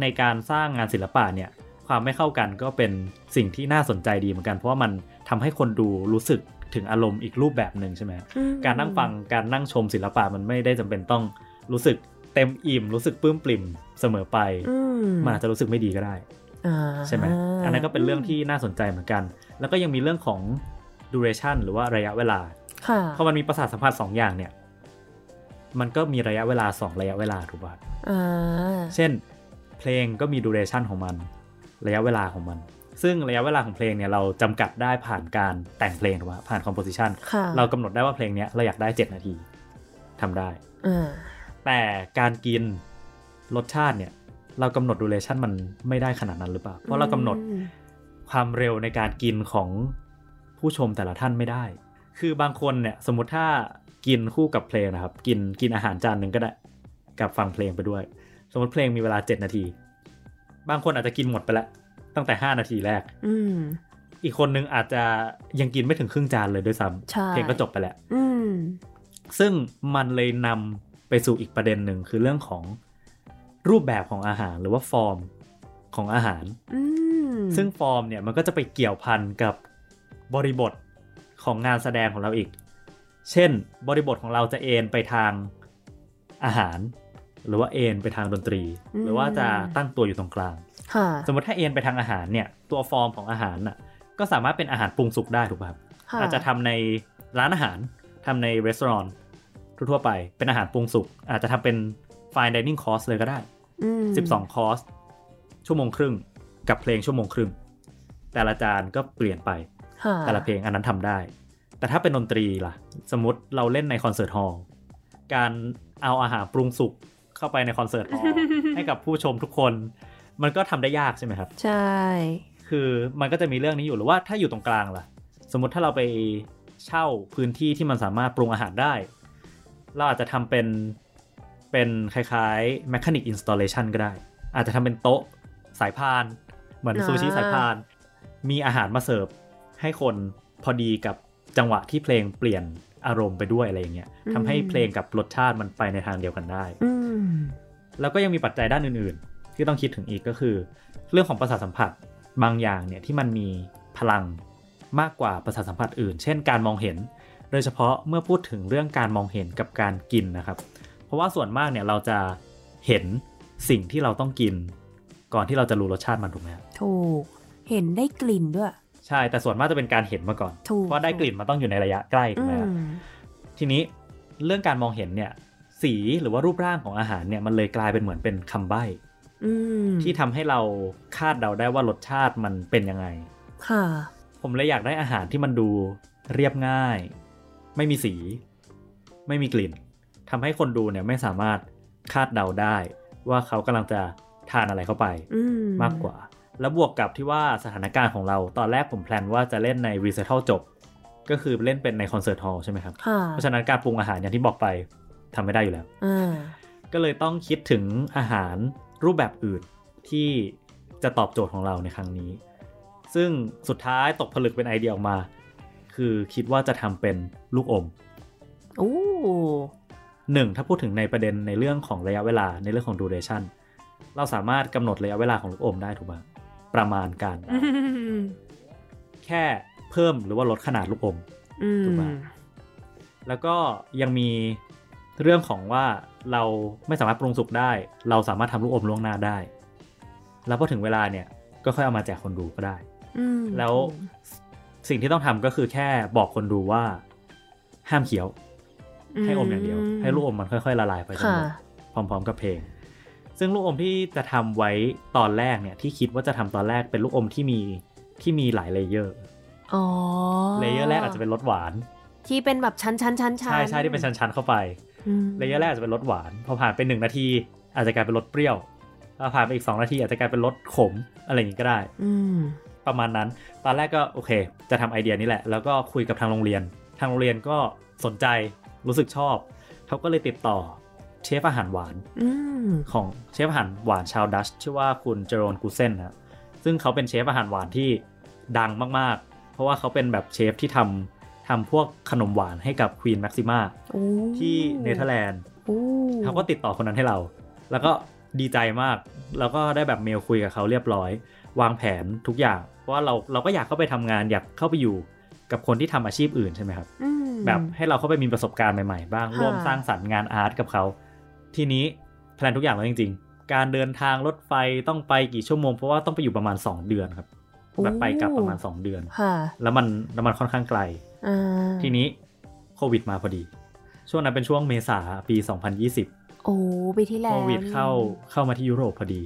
ในการสร้างงานศิลปะเนี่ยความไม่เข้ากันก็เป็นสิ่งที่น่าสนใจดีเหมือนกันเพราะว่ามันทำให้คนดูรู้สึกถึงอารมณ์อีกรูปแบบหนึ่งใช่ไหมอืมการนั่งฟังการนั่งชมศิลปะมันไม่ได้จำเป็นต้องรู้สึกเต็มอิ่มรู้สึกปลื้มปริ่มเสมอไปอืมมันอาจจะรู้สึกไม่ดีก็ได้อ่าใช่ไหมอันนั้นก็เป็นเรื่องที่น่าสนใจเหมือนกัน แล้วก็ยังมีเรื่องของ duration หรือว่าระยะเวลาค่ะพอมันมีประสาทสัมผัสสองอย่างเนี่ย มันก็มีระยะเวลาสองระยะเวลาถูกป่ะอ่าเช่น เพลงก็มี duration ของมัน ระยะเวลาของมัน ซึ่งระยะเวลาของเพลงเนี่ยเราจำกัดได้ผ่านการแต่งเพลงถูกป่ะผ่าน composition ค่ะเรากำหนดได้ว่าเพลงเนี้ยเราอยากได้ 7 นาทีทำได้อ่าแต่การกินรสชาติเนี่ย เรากำหนด duration มันไม่ได้ขนาดนั้นหรือเปล่า เพราะเรากำหนดอืมความเร็วในการกินของผู้ชมแต่ละท่านไม่ได้ คือบางคนเนี่ยสมมติถ้ากินคู่กับเพลงนะครับ กินกินอาหารจานหนึ่งก็ได้ กับฟังเพลงไปด้วย สมมติเพลงมีเวลา7นาที บางคนอาจจะกินหมดไปแล้ว ตั้งแต่5นาทีแรก อืมอีกคนนึงอาจจะยังกินไม่ถึงครึ่งจานเลยด้วยซ้ใช่ำเพลงก็จบไปแล้วอืมซึ่งมันเลยนำไปสู่อีกประเด็นหนึ่งคือเรื่องของรูปแบบของอาหารหรือว่าฟอร์มของอาหารอืมซึ่งฟอร์มเนี่ยมันก็จะไปเกี่ยวพันกับบริบทของงานแสดงของเราอีก เช่น บริบทของเราจะเอนไปทางอาหาร หรือว่าเอนไปทางดนตรี หรือว่าจะตั้งตัวอยู่ตรงกลางค่ะสมมติถ้าเอนไปทางอาหารเนี่ยตัวฟอร์มของอาหารน่ะก็สามารถเป็นอาหารปรุงสุกได้ถูกป่ะครับค่อาจจะทำในร้านอาหารทำในรีสอร์ททั่วๆไป เป็นอาหารปรุงสุกอาจจะทำเป็น fine dining course เลยก็ได้อืม12คอร์สชั่วโมงครึ่ง กับเพลงชั่วโมงครึ่ง แต่ละจานก็เปลี่ยนไปค่ะแต่ละเพลงอันนั้นทำได้ แต่ถ้าเป็นดนตรีล่ะ สมมติเราเล่นใน concert hall การเอาอาหารปรุงสุก เข้าไปใน concert hall ให้กับผู้ชมทุกคน มันก็ทำได้ยากใช่ไหมครับ ใช่ คือมันก็จะมีเรื่องนี้อยู่หรือว่าถ้าอยู่ตรงกลางล่ะ สมมติถ้าเราไปเช่าพื้นที่ที่มันสามารถปรุงอาหารได้ เราอาจจะทำเป็นเป็นคล้ายๆ mechanic installation ก็ได้ อาจจะทำเป็นโต๊ะสายพานเหมือนซูชิสายพาน มีอาหารมาเสิร์ฟให้คนพอดีกับจังหวะที่เพลงเปลี่ยน อารมณ์ไปด้วยอะไรอย่างเงี้ยทำให้เพลงกับรสชาติมันไปในทางเดียวกันได้อืมแล้วก็ยังมีปัจจัยด้านอื่น ๆ ที่ต้องคิดถึงอีกก็คือ เรื่องของประสาทสัมผัสบางอย่างเนี่ยที่มันมีพลังมากกว่าประสาทสัมผัสอื่น เช่น การมองเห็น โดยเฉพาะเมื่อพูดถึงเรื่องการมองเห็นกับการกินนะครับ เพราะว่าส่วนมากเนี่ยเราจะเห็นสิ่งที่เราต้องกิน ก่อนที่เราจะรู้รสชาติมันถูกไหมครับถูก เห็นได้กลิ่นด้วย ใช่แต่ส่วนมากจะเป็นการเห็นมาก่อนถูกเพราะได้กลิ่นมันต้องอยู่ในระยะใกล้ถูอืกไหมครับมทีนี้เรื่องการมองเห็นเนี่ย สีหรือว่ารูปร่างของอาหารเนี่ยมันเลยกลายเป็นเหมือนเป็นคำใบ้อืมที่ทำให้เราคาดเดาได้ว่ารสชาติมันเป็นยังไงค่ะผมเลยอยากได้อาหารที่มันดูเรียบง่าย ไม่มีสี ไม่มีกลิ่นทำให้คนดูเนี่ยไม่สามารถคาดเดาได้ว่าเขากำลังจะทานอะไรเข้าไปอืมมากกว่า แล้วบวกกับที่ว่าสถานการณ์ของเราตอนแรกผมแพลนว่าจะเล่นในรีเซ t ทัลจบ ก็คือเล่นเป็นในคอนเสิร์ตฮอลล์ใช่ไหมครับค่ะเพราะฉะนั้นการปรุงอาหารอย่างที่บอกไปทำไม่ได้อยู่แล้วอ่าก็เลยต้องคิดถึงอาหารรูปแบบอื่นที่จะตอบโจทย์ของเราในครั้งนี้ ซึ่งสุดท้ายตกผลึกเป็นไอเดียออกมา คือคิดว่าจะทำเป็นลูกอมโอ้หนึ่งถ้าพูดถึงในประเด็นในเรื่องของระยะเวลาในเรื่องของ duration เราสามารถกำหนดระยะเวลาของลูกอมได้ถูกไหม ประมาณการอืมแค่เพิ่มหรือว่าลดขนาดลูกอมอืมถูกปะแล้วก็ยังมีเรื่องของว่าเราไม่สามารถปรุงสุกได้ เราสามารถทำลูกอมล่วงหน้าได้ แล้วพอถึงเวลาเนี่ยก็ค่อยเอามาแจกคนดูก็ได้อืมแล้วสิ่งที่ต้องทำก็คือแค่บอกคนดูว่า ห้ามเคี้ยว ให้อมอย่างเดียว ให้ลูกอมมันค่อยๆละลายไปจนค่ะหมดพร้อม ๆ กับเพลง ซึ่งลูกอมที่จะทำไว้ตอนแรกเนี่ยที่คิดว่าจะทำตอนแรกเป็นลูกอมที่มีที่มีหลาย layerอ๋อ layer แรกอาจจะเป็นรสหวาน ที่เป็นแบบชั้นชั้นชั้นชั้นใช่ใช่ที่เป็นชั้นๆเข้าไปอืม layerแรกอาจจะเป็นรสหวานพอผ่านไปหนึ่งนาที อาจจะกลายเป็นรสเปรี้ยวพอผ่านไปอีก2นาทีอาจจะกลายเป็นรสขมอะไรอย่างนี้ก็ได้ อืมประมาณนั้น ตอนแรกก็โอเค จะทำไอเดียนี้แหละ แล้วก็คุยกับทางโรงเรียน ทางโรงเรียนก็สนใจรู้สึกชอบ เขาก็เลยติดต่อ เชฟอาหารหวานอืมของเชฟอาหารหวานชาวดัชชื่อว่าคุณเจอโรนกูเซนนะซึ่งเขาเป็นเชฟอาหารหวานที่ดังมากๆ เพราะว่าเขาเป็นแบบเชฟที่ทำทำพวกขนมหวานให้กับควีนแม็กซิมาโอ้ที่เนเธอร์แลนด์โอ้เขาก็ติดต่อคนนั้นให้เรา แล้วก็ดีใจมาก แล้วก็ได้แบบเมลคุยกับเขาเรียบร้อย วางแผนทุกอย่าง เพราะว่าเราเราก็อยากเข้าไปทำงานอยากเข้าไปอยู่กับคนที่ทำอาชีพอื่นใช่ไหมครับอืมแบบให้เราเข้าไปมีประสบการณ์ใหม่ๆ บ้างค่ะร่วมสร้างสรรค์งานอาร์ตกับเขา ทีนี้แพลนทุกอย่างแล้วจริง ๆ การเดินทางรถไฟต้องไปกี่ชั่วโมง เพราะว่าต้องไปอยู่ประมาณ 2 เดือนครับแบบไปกลับประมาณ 2 เดือนค่ะแล้วมันแล้วมันค่อนข้างไกลอ่าทีนี้โควิดมาพอดี ช่วงนั้นเป็นช่วงเมษาปี 2020 โอ้ปีที่แล้โคววิดนี่เข้าเข้ามาที่ยุโรปพอดี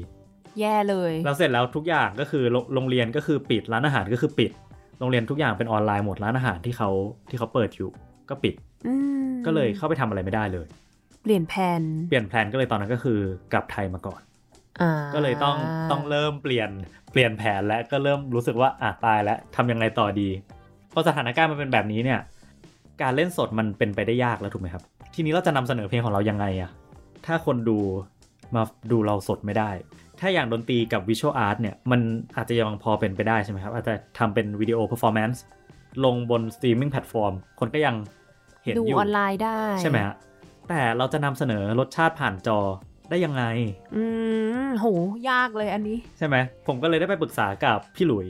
แย่เลย แล้วเสร็จแล้วทุกอย่างก็คือโรงโรงเรียนก็คือปิด ร้านอาหารก็คือปิด โรงเรียนทุกอย่างเป็นออนไลน์หมด ร้านอาหารที่เขาที่เขาเปิดอยู่ก็ปิดอืมก็เลยเข้าไปทำอะไรไม่ได้เลย เปลี่ยนแผนเปลี่ยนแผนก็เลยตอนนั้นก็คือกลับไทยมาก่อนอ่าก็เลยต้องต้องเริ่มเปลี่ยนเปลี่ยนแผนและก็เริ่มรู้สึกว่าอะตายแล้วทำยังไงต่อดีพอสถานการณ์มันเป็นแบบนี้เนี่ย การเล่นสดมันเป็นไปได้ยากแล้วถูกไหมครับ ทีนี้เราจะนำเสนอเพลงของเรายังไงอะถ้าคนดูมาดูเราสดไม่ได้ ถ้าอย่างดนตรีกับ visual art เนี่ย มันอาจจะยังพอเป็นไปได้ใช่ไหมครับ อาจจะทำเป็น video performance ลงบน streaming platform คนก็ยังเห็นดูอยู่ออนไลน์ได้ ใช่ไหมฮะ แต่เราจะนำเสนอรสชาติผ่านจอได้ยังไง อืมโหยากเลยอันนี้ ใช่ไหม ผมก็เลยได้ไปปรึกษากับพี่หลุย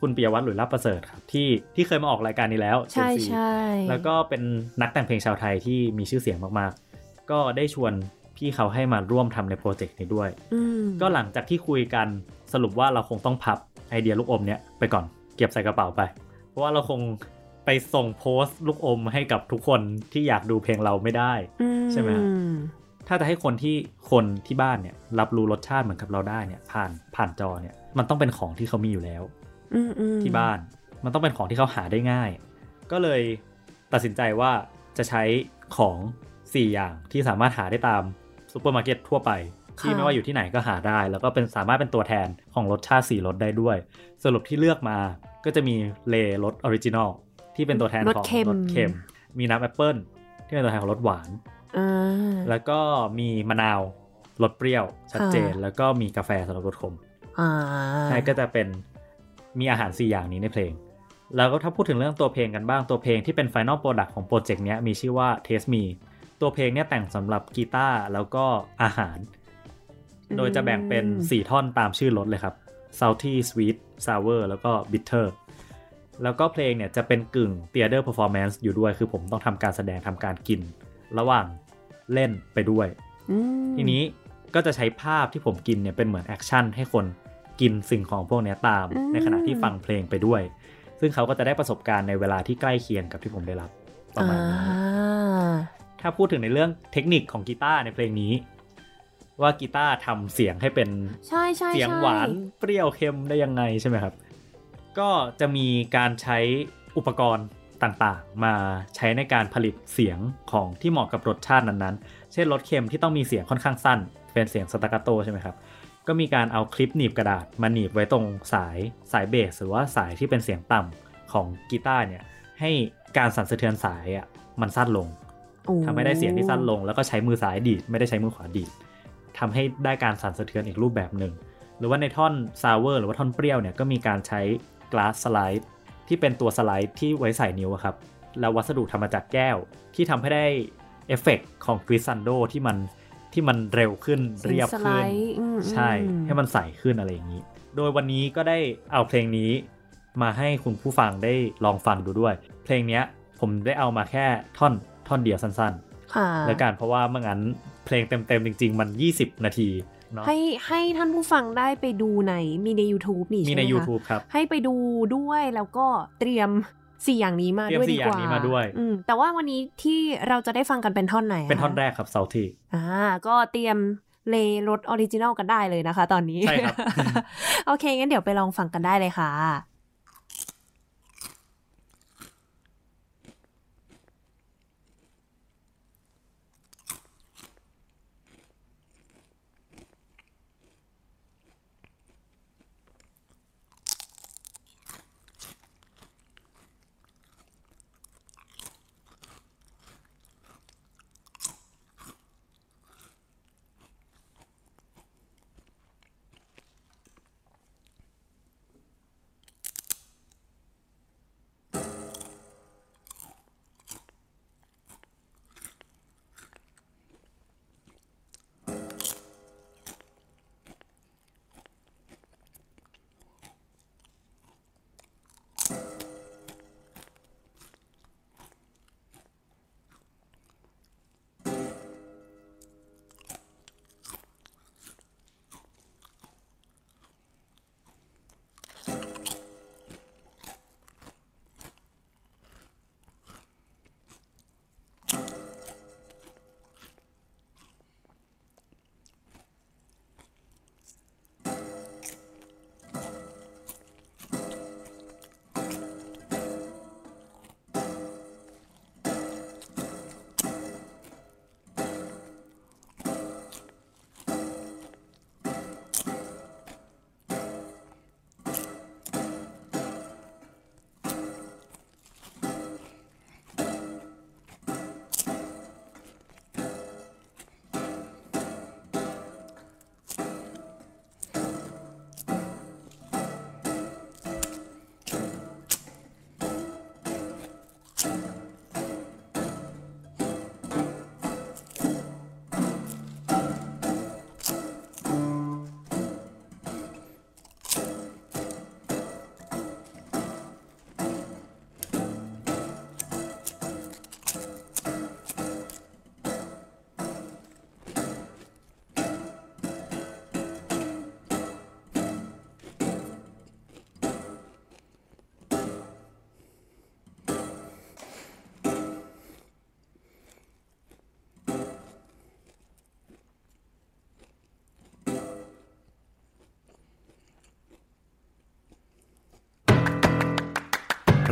คุณปิยวัฒน์หลุยลาภประเสริฐครับ ที่ที่เคยมาออกรายการนี้แล้วใช่ Gen Z ใช่แล้วก็เป็นนักแต่งเพลงชาวไทยที่มีชื่อเสียงมากๆ ก็ได้ชวนพี่เขาให้มาร่วมทำในโปรเจกต์นี้ด้วยอืมก็หลังจากที่คุยกันสรุปว่าเราคงต้องพับไอเดียลูกอมเนี้ยไปก่อนเก็บใส่กระเป๋าไป เพราะว่าเราคง ไปส่งโพสต์ลูกอมให้กับทุกคนที่อยากดูเพลงเราไม่ได้อืใช่ไหมฮะถ้าจะให้คนที่คนที่บ้านเนี่ย รับรู้รสชาติเหมือนกับเราได้เนี่ย ผ่านผ่านจอเนี่ย มันต้องเป็นของที่เขามีอยู่แล้วอืมอืมที่บ้าน มันต้องเป็นของที่เขาหาได้ง่าย ก็เลยตัดสินใจว่าจะใช้ของ 4 อย่างที่สามารถหาได้ตามซูเปอร์มาร์เก็ตทั่วไป ที่ไม่ว่าอยู่ที่ไหนก็หาได้ แล้วก็เป็นสามารถเป็นตัวแทนของรสชาติ 4รสได้ด้วย สรุปที่เลือกมาก็จะมีเลย์รส original ที่เป็นตัวแทนของรสเค็ม มีน้ำแอปเปิลที่เป็นตัวแทนของรสหวานอ่าแล้วก็มีมะนาวรสเปรี้ยว ชัดเจนค่ะแล้วก็มีกาแฟสำหรับรสขมอ่าใช่ก็จะเป็นมีอาหาร4อย่างนี้ในเพลง แล้วก็ถ้าพูดถึงเรื่องตัวเพลงกันบ้างตัวเพลงที่เป็น Final Product ของโปรเจกต์เนี้ยมีชื่อว่า Taste Me ตัวเพลงเนี้ยแต่งสำหรับกีตาร์แล้วก็อาหาร โดยจะแบ่งเป็น 4 ท่อนตามชื่อรสเลยครับ salty sweet sour แล้วก็ bitter แล้วก็เพลงเนี่ยจะเป็นกึ่ง theater performance อยู่ด้วย คือผมต้องทำการแสดงทำการกิน ระหว่างเล่นไปด้วยอืมทีนี้ก็จะใช้ภาพที่ผมกินเนี่ยเป็นเหมือน action ให้คนกินสิ่งของพวกเนี้ยตาม ในขณะที่ฟังเพลงไปด้วย ซึ่งเขาก็จะได้ประสบการณ์ในเวลาที่ใกล้เคียงกับที่ผมได้รับประมาณนี้อ่าถ้าพูดถึงในเรื่องเทคนิคของกีตาร์ในเพลงนี้ ว่ากีตาร์ทำเสียงให้เป็นใช่ใช่เสียงใช่หวานเปรี้ยวเค็มได้ยังไงใช่ไหมครับ ก็จะมีการใช้อุปกรณ์ต่างๆ มาใช้ในการผลิตเสียงของที่เหมาะกับรสชาตินั้นๆ เช่นรสเค็มที่ต้องมีเสียงค่อนข้างสั้น เป็นเสียง staccato ใช่ไหมครับ ก็มีการเอาคลิปหนีบกระดาษมาหนีบไว้ตรงสายสายเบสหรือว่าสายที่เป็นเสียงต่ำของกีตาร์เนี่ยให้การสั่นสะเทือนสายอะมันสั้นลงโอ้ทำให้ได้เสียงที่สั้นลง แล้วก็ใช้มือซ้ายดีดไม่ได้ใช้มือขวาดีดทำให้ได้การสั่นสะเทือนอีกรูปแบบหนึ่งหรือว่าในท่อน sour หรือว่าท่อนเปรี้ยวเนี่ยก็มีการใช้ glass slide ที่เป็นตัวสไลด์ที่ไว้ใส่นิ้วอะครับ แล้ววัสดุทำมาจากแก้ว ที่ทำให้ได้เอฟเฟกต์ของ glissando ที่มันที่มันเร็วขึ้นสีเรียบสไลขึ้นอืมใช่อืมให้มันใสขึ้นอะไรอย่างนี้ โดยวันนี้ก็ได้เอาเพลงนี้มาให้คุณผู้ฟังได้ลองฟังดูด้วย เพลงเนี้ยผมได้เอามาแค่ท่อนท่อนเดียวสั้นค่ะๆแล้วกันเพราะว่าเมื่องั้นเพลงเต็มๆจริง ๆ มัน 20 นาที เนาะให้ให้ท่านผู้ฟังได้ไปดูในมีใน YouTube นี่มีใช่ไหในมคะ YouTube ครับ ให้ไปดูด้วยแล้วก็เตรียมสี่อย่างนี้มาเตรียมด้วยสี่ดีอย่ากงว่านี้มาด้วยอืมแต่ว่าวันนี้ที่เราจะได้ฟังกันเป็นท่อนไหนะเป็นท่อนแรกครับเซาทีอ่า ก็เตรียมเลรถออริจินัลกันได้เลยนะคะ ตอนนี้ ใช่ครับ โอเค งั้นเดี๋ยวไปลองฟังกันได้เลยค่ะ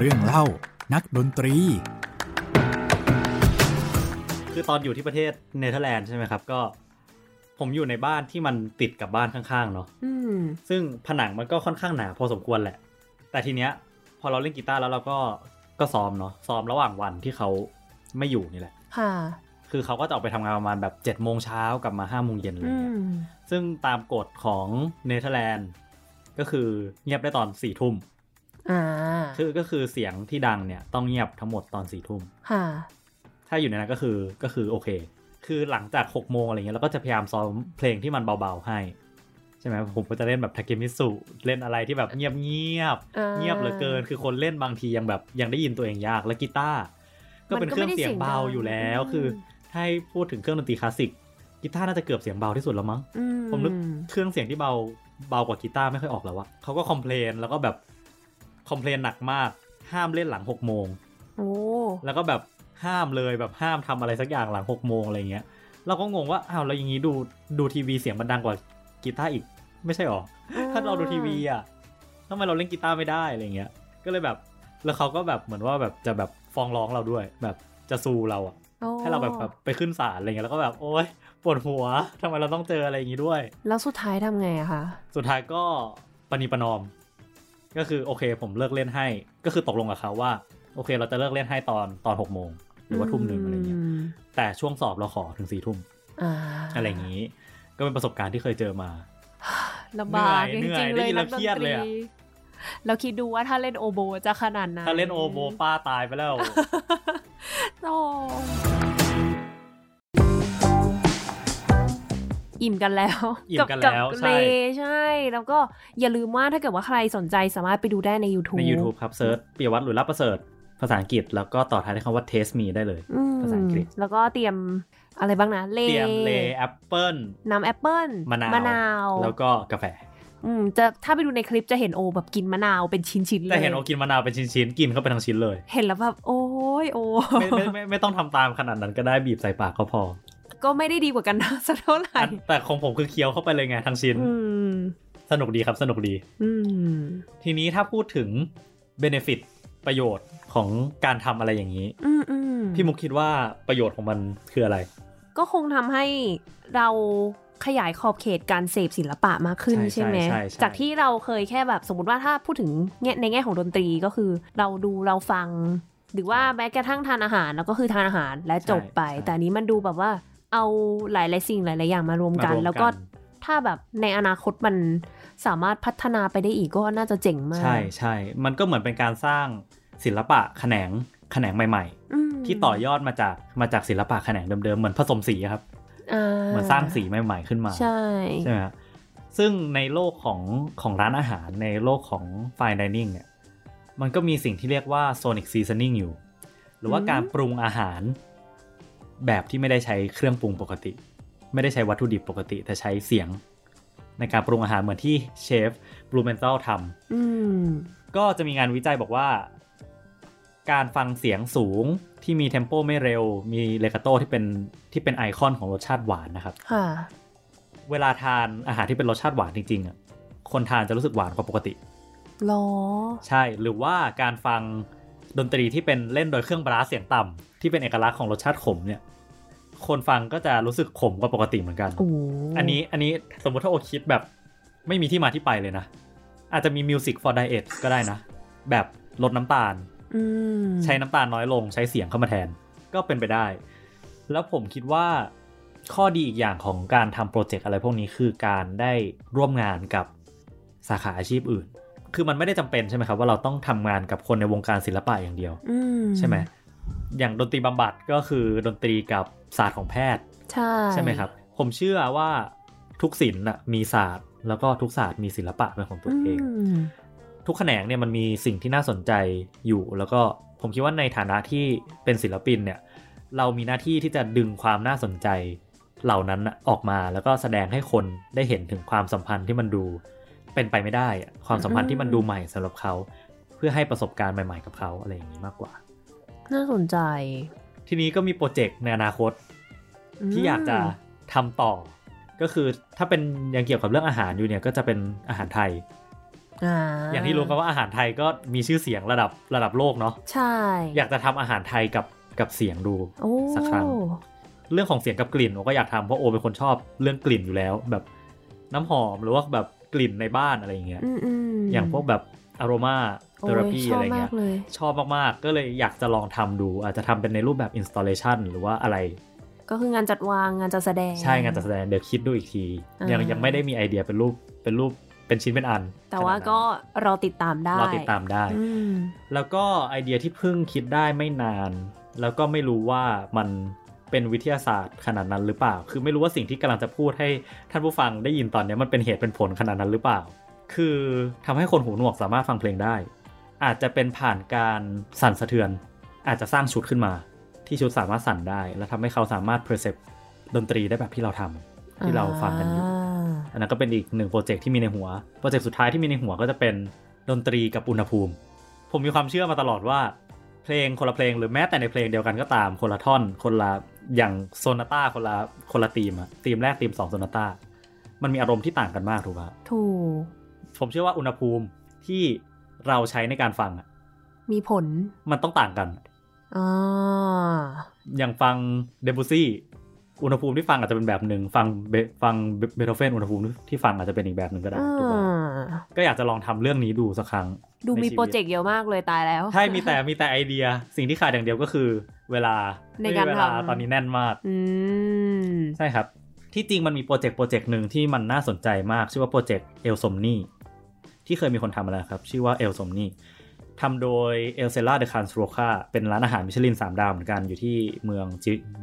เรื่องเล่านักดนตรี คือตอนอยู่ที่ประเทศเนเธอร์แลนด์ใช่ไหมครับ ก็ ผมอยู่ในบ้านที่มันติดกับบ้านข้างๆเนาะอืมซึ่งผนังมันก็ค่อนข้างหนาพอสมควรแหละ แต่ทีเนี้ย พอเราเล่นกีตาร์แล้วเราก็ก็ซ้อมเนาะซ้อมระหว่างวันที่เขาไม่อยู่นี่แหละค่ะคือเขาก็จะออกไปทำงานประมาณแบบ7จ็ดโมงเช้ากลับมา5้าโมงเย็นอะไรอืเงี้ยมซึ่งตามกฎของเนเธอร์แลนด์ ก็คือเงียบได้ตอนสี่ทุ่มอ่า คือก็คือเสียงที่ดังเนี่ยต้องเงียบทั้งหมดตอนสี่ทุ่มค่ะถ้าอยู่ในนั้นก็คือก็คือโอเค คือหลังจาก6กโมงอะไรเงี้ยเราก็จะพยายามซ้อมเพลงที่มันเบาๆให้ใช่ไหมผมก็จะเล่นแบบทาเกมิสุเล่นอะไรที่แบบเงียบเงียบๆอ่าเงียบเหลือเกิน คือคนเล่นบางทียังแบบยังได้ยินตัวเองยากแล้วกีตาร์ก็เป็นเครื่องเสียงเบาอยู่แล้ว คือถ้าให้พูดถึงเครื่องดนตรีคลาสสิกกีตาร์น่าจะเกือบเสียงเบาที่สุดแล้วมั้งอืมผมนึกเครื่องเสียงที่เบาเบากว่ากีตาร์ไม่ค่อยออกแล้วอะเขาก็ complain แล้วก็แบบ complain หนักมาก ห้ามเล่นหลังหกโมงโอ้แล้วก็แบบห้ามเลยแบบห้ามทำอะไรสักอย่างหลังหกโมงอะไรเงี้ยเราก็งงว่าอ้าวแล้วอย่างนี้ดูดูทีวีเสียงมันดังกว่ากีตาร์อีก ไม่ใช่หรอ ถ้าเราดูทีวีอะทำไมเราเล่นกีตาร์ไม่ได้อะไรเงี้ย ก็เลยแบบแล้วเขาก็แบบเหมือนว่าแบบจะแบบฟ้องร้องเราด้วย แบบจะซูเราอะโอ้ให้เราแบบแบบไปขึ้นศาลอะไรเงี้ยแล้วก็แบบโอ๊ยปวดหัวทำไมเราต้องเจออะไรอย่างงี้ด้วย แล้วสุดท้ายทำไงอะคะสุดท้ายก็ปณีประนอม ก็คือโอเค ผมเลิกเล่นให้ ก็คือตกลงกับเขาว่า โอเค เราจะเลิกเล่นให้ตอนตอนหกโมงหรือว่าทุ่มหนึ่งอะไรเงี้ยมแต่ช่วงสอบเราขอถึงสี่ทุ่มอ่าอะไรอย่างนี้ ก็เป็นประสบการณ์ที่เคยเจอมาลำบากจเหนื่อยริงๆเหนื่เลอยยได้ยินแล้นัวกดเครียดนตเลยรีอะเราคิดดูว่าถ้าเล่นโอโบจะขนาดไหนถ้าเล่นโอโบป้าตายไปแล้วโอ้ อิ่มกันแล้วอิ่มกันแล้วบใช่เลใช่ แล้วก็อย่าลืมว่าถ้าเกิดว่าใครสนใจสามารถไปดูได้ใน YouTube ใน YouTube ครับเซิร์ชปิยวัฒน์หรือรับประเสริฐภาษาอังกฤษแล้วก็ต่อท้ายด้วยคำว่า taste me ได้เลยอืมภาษาอังกฤษ แล้วก็เตรียมอะไรบ้างนะเลเตรียมเลแอปเปิลน้ำแอปเปิ้ลมะนาวมะนาว แล้วก็กาแฟอืมจะถ้าไปดูในคลิปจะเห็นโอแบบกินมะนาวเป็นชิ้นๆเลยแต่เห็นโอกินมะนาวเป็นชิ้นๆกินเข้าไปทั้งชิ้นเลย เห็นแล้วแบบโอ้ยโอ้ไม่ไม่ไม่ไม่ต้องทำตามขนาดนั้นก็ได้บีบใส่ปากก็พอ ก็ไม่ได้ดีกว่ากันนะสักเท่าไหร่อันแต่ของผมคือเคี้ยวเข้าไปเลยไงทั้งชิ้นอืมสนุกดีครับสนุกดีอืมทีนี้ถ้าพูดถึง benefit ประโยชน์ของการทำอะไรอย่างนี้อืมอืมพี่มุกคิดว่าประโยชน์ของมันคืออะไร ก็คงทำให้เราขยายขอบเขตการเสพศิลปะมากขึ้นใช่ใช่ไหมใช่ใช่จากที่เราเคยแค่แบบสมมติว่าถ้าพูดถึงแง่ในแง่ของดนตรีก็คือ เราดูเราฟัง หรือว่าแม้กระทั่งทานอาหารแล้วก็คือทานอาหารและจบไป แต่อันนี้มันดูแบบว่า เอาหลายๆสิ่งหลายๆอย่างมารวมกันมารวมแล้วก็ถ้าแบบในอนาคตมันสามารถพัฒนาไปได้อีกก็น่าจะเจ๋งมาก ใช่ใช่มันก็เหมือนเป็นการสร้างศิลปะแขนงแขนงใหม่อืมๆที่ต่อยอดมาจากมาจากศิลปะแขนงเดิมๆเหมือนผสมสีอะครับอ่าเหมือนสร้างสีใหม่ ๆขึ้นมา ใช่ใช่ไหมครับซึ่งในโลกของของร้านอาหารในโลกของ fine dining เนี่ยมันก็มีสิ่งที่เรียกว่า sonic seasoning อยู่ หรือว่าการปรุงอาหาร แบบที่ไม่ได้ใช้เครื่องปรุงปกติ ไม่ได้ใช้วัตถุดิบปกติ แต่ใช้เสียง ในการปรุงอาหารเหมือนที่เชฟบลูเมน t ัลทำอืมก็จะมีงานวิจัยบอกว่า การฟังเสียงสูงที่มี tempo ไม่เร็ว มี legato ที่เป็นที่เป็นไอคอนของรสชาติหวานนะครับค่ะเวลาทานอาหารที่เป็นรสชาติหวานจริงๆอะคนทานจะรู้สึกหวานกว่าปกติหรอ ใช่หรือว่าการฟังดนตรีที่เป็นเล่นโดยเครื่อง brass เสียงต่ำ ที่เป็นเอกลักษณ์ของรสชาติขมเนี่ย คนฟังก็จะรู้สึกขมกว่าปกติเหมือนกันโอ้อันนี้อันนี้สมมุติถ้าโอคิดแบบไม่มีที่มาที่ไปเลยนะ อาจจะมี Music for Diet ก็ได้นะ แบบลดน้ำตาลอืมใช้น้ำตาลน้อยลงใช้เสียงเข้ามาแทน ก็เป็นไปได้ แล้วผมคิดว่าข้อดีอีกอย่างของการทำโปรเจกต์อะไรพวกนี้คือการได้ร่วมงานกับสาขาอาชีพอื่น คือมันไม่ได้จำเป็นใช่ไหมครับ ว่าเราต้องทำงานกับคนในวงการศิลปะอย่างเดียวอืมใช่ไหม อย่างดนตรีบำบัดก็คือดนตรีกับศาสตร์ของแพทย์ ใช่ใช่ไหมครับ ผมเชื่อว่าทุกศิลป์น่ะมีศาสตร์ แล้วก็ทุกศาสตร์มีศิลปะเป็นของตัวเองมทุกแขนงเนี่ยมันมีสิ่งที่น่าสนใจอยู่ แล้วก็ผมคิดว่าในฐานะที่เป็นศิลปินเนี่ย เรามีหน้าที่ที่จะดึงความน่าสนใจเหล่านั้นน่ะออกมาแล้วก็แสดงให้คนได้เห็นถึงความสัมพันธ์ที่มันดูเป็นไปไม่ได้อะความสัมพันธ์ที่มันดูใหม่สำหรับเขา เพื่อให้ประสบการณ์ใหม่ ๆ กับเขาอะไรอย่างนี้มากกว่า น่าสนใจ ทีนี้ก็มีโปรเจกต์ในอนาคต ที่อยากจะทำต่อ ก็คือถ้าเป็นยังเกี่ยวกับเรื่องอาหารอยู่เนี่ยก็จะเป็นอาหารไทยอ่าอย่างที่รู้กันว่าอาหารไทยก็มีชื่อเสียงระดับระดับโลกเนาะใช่ อยากจะทำอาหารไทยกับกับเสียงดูโอ้สักครั้ง เรื่องของเสียงกับกลิ่นโอก็อยากทำเพราะโอเป็นคนชอบเรื่องกลิ่นอยู่แล้ว แบบน้ำหอมหรือว่าแบบกลิ่นในบ้านอะไรอย่างเงี้ยอืมอืมอย่างพวกแบบอารมาเทอราพีโยชอะบไรเงี้มายกเลยชอบมาก ๆ ก็เลยอยากจะลองทำดู อาจจะทำเป็นในรูปแบบ installation หรือว่าอะไร ก็คืองานจัดวางงานจัดแสดง ใช่งานจัดแสดงเดี๋ยวคิดดูอีกทีอ่ายัยังยังไม่ได้มีไอเดียเป็นรูปเป็นรูปเป็นชิ้นเป็นอัน แต่ว่าก็รอติดตามได้เราติดตามได้อืมแล้วก็ไอเดียที่เพิ่งคิดได้ไม่นาน แล้วก็ไม่รู้ว่ามันเป็นวิทยาศาสตร์ขนาดนั้นหรือเปล่า คือไม่รู้ว่าสิ่งที่กำลังจะพูดให้ท่านผู้ฟังได้ยินตอนนี้มันเป็นเหตุเป็นผลขนาดนั้นหรือเปล่า คือทำให้คนหูหนวกสามารถฟังเพลงได้ อาจจะเป็นผ่านการสั่นสะเทือน อาจจะสร้างชุดขึ้นมา ที่ชุดสามารถสั่นได้ แล้วทำให้เขาสามารถ perceive ดนตรีได้แบบที่เราทำที่เราฟังกันอยู่าอันนั้นก็เป็นอีกหนึ่งโปรเจกต์ที่มีในหัวโปรเจกต์สุดท้ายที่มีในหัวก็จะเป็นดนตรีกับอุณหภูมิ ผมมีความเชื่อมาตลอดว่า เพลงคนละเพลงหรือแม้แต่ในเพลงเดียวกันก็ตามคนละท่อน คนละอย่างโซนาต้าคนละคนละธีมอะธีมแรกธีมสองโซนาต้ามันมีอารมณ์ที่ต่างกันมากถูกปะถูกผมเชื่อว่าอุณหภูมิที่ เราใช้ในการฟังอะมีผล มันต้องต่างกันอ่าอย่างฟังเดบูซี่อุณหภูมิที่ฟังอาจจะเป็นแบบหนึ่งฟังเบฟังเบโธเฟนอุณหภูมิที่ฟังอาจจะเป็นอีกแบบหนึ่งก็ได้ถูกปะอ่าก็อยากจะลองทำเรื่องนี้ดูสักครั้ง ดูมีในชีวิตโปรเจกต์เยอะมากเลยตายแล้ว ใช่มีแต่มีแต่ไอเดีย สิ่งที่ขาดอย่างเดียวก็คือเวลาในการไม่มีเวลาทำตอนนี้แน่นมากอืมใช่ครับ ที่จริงมันมีโปรเจกต์โปรเจกต์หนึ่งที่มันน่าสนใจมาก ชื่อว่าโปรเจกต์ El Somni ที่เคยมีคนทำมาแล้วครับ ชื่อว่า El Somni ทำโดย El Celler de Can Roca เป็นร้านอาหารมิชลิน 3 ดาวเหมือนกันอยู่ที่เมือง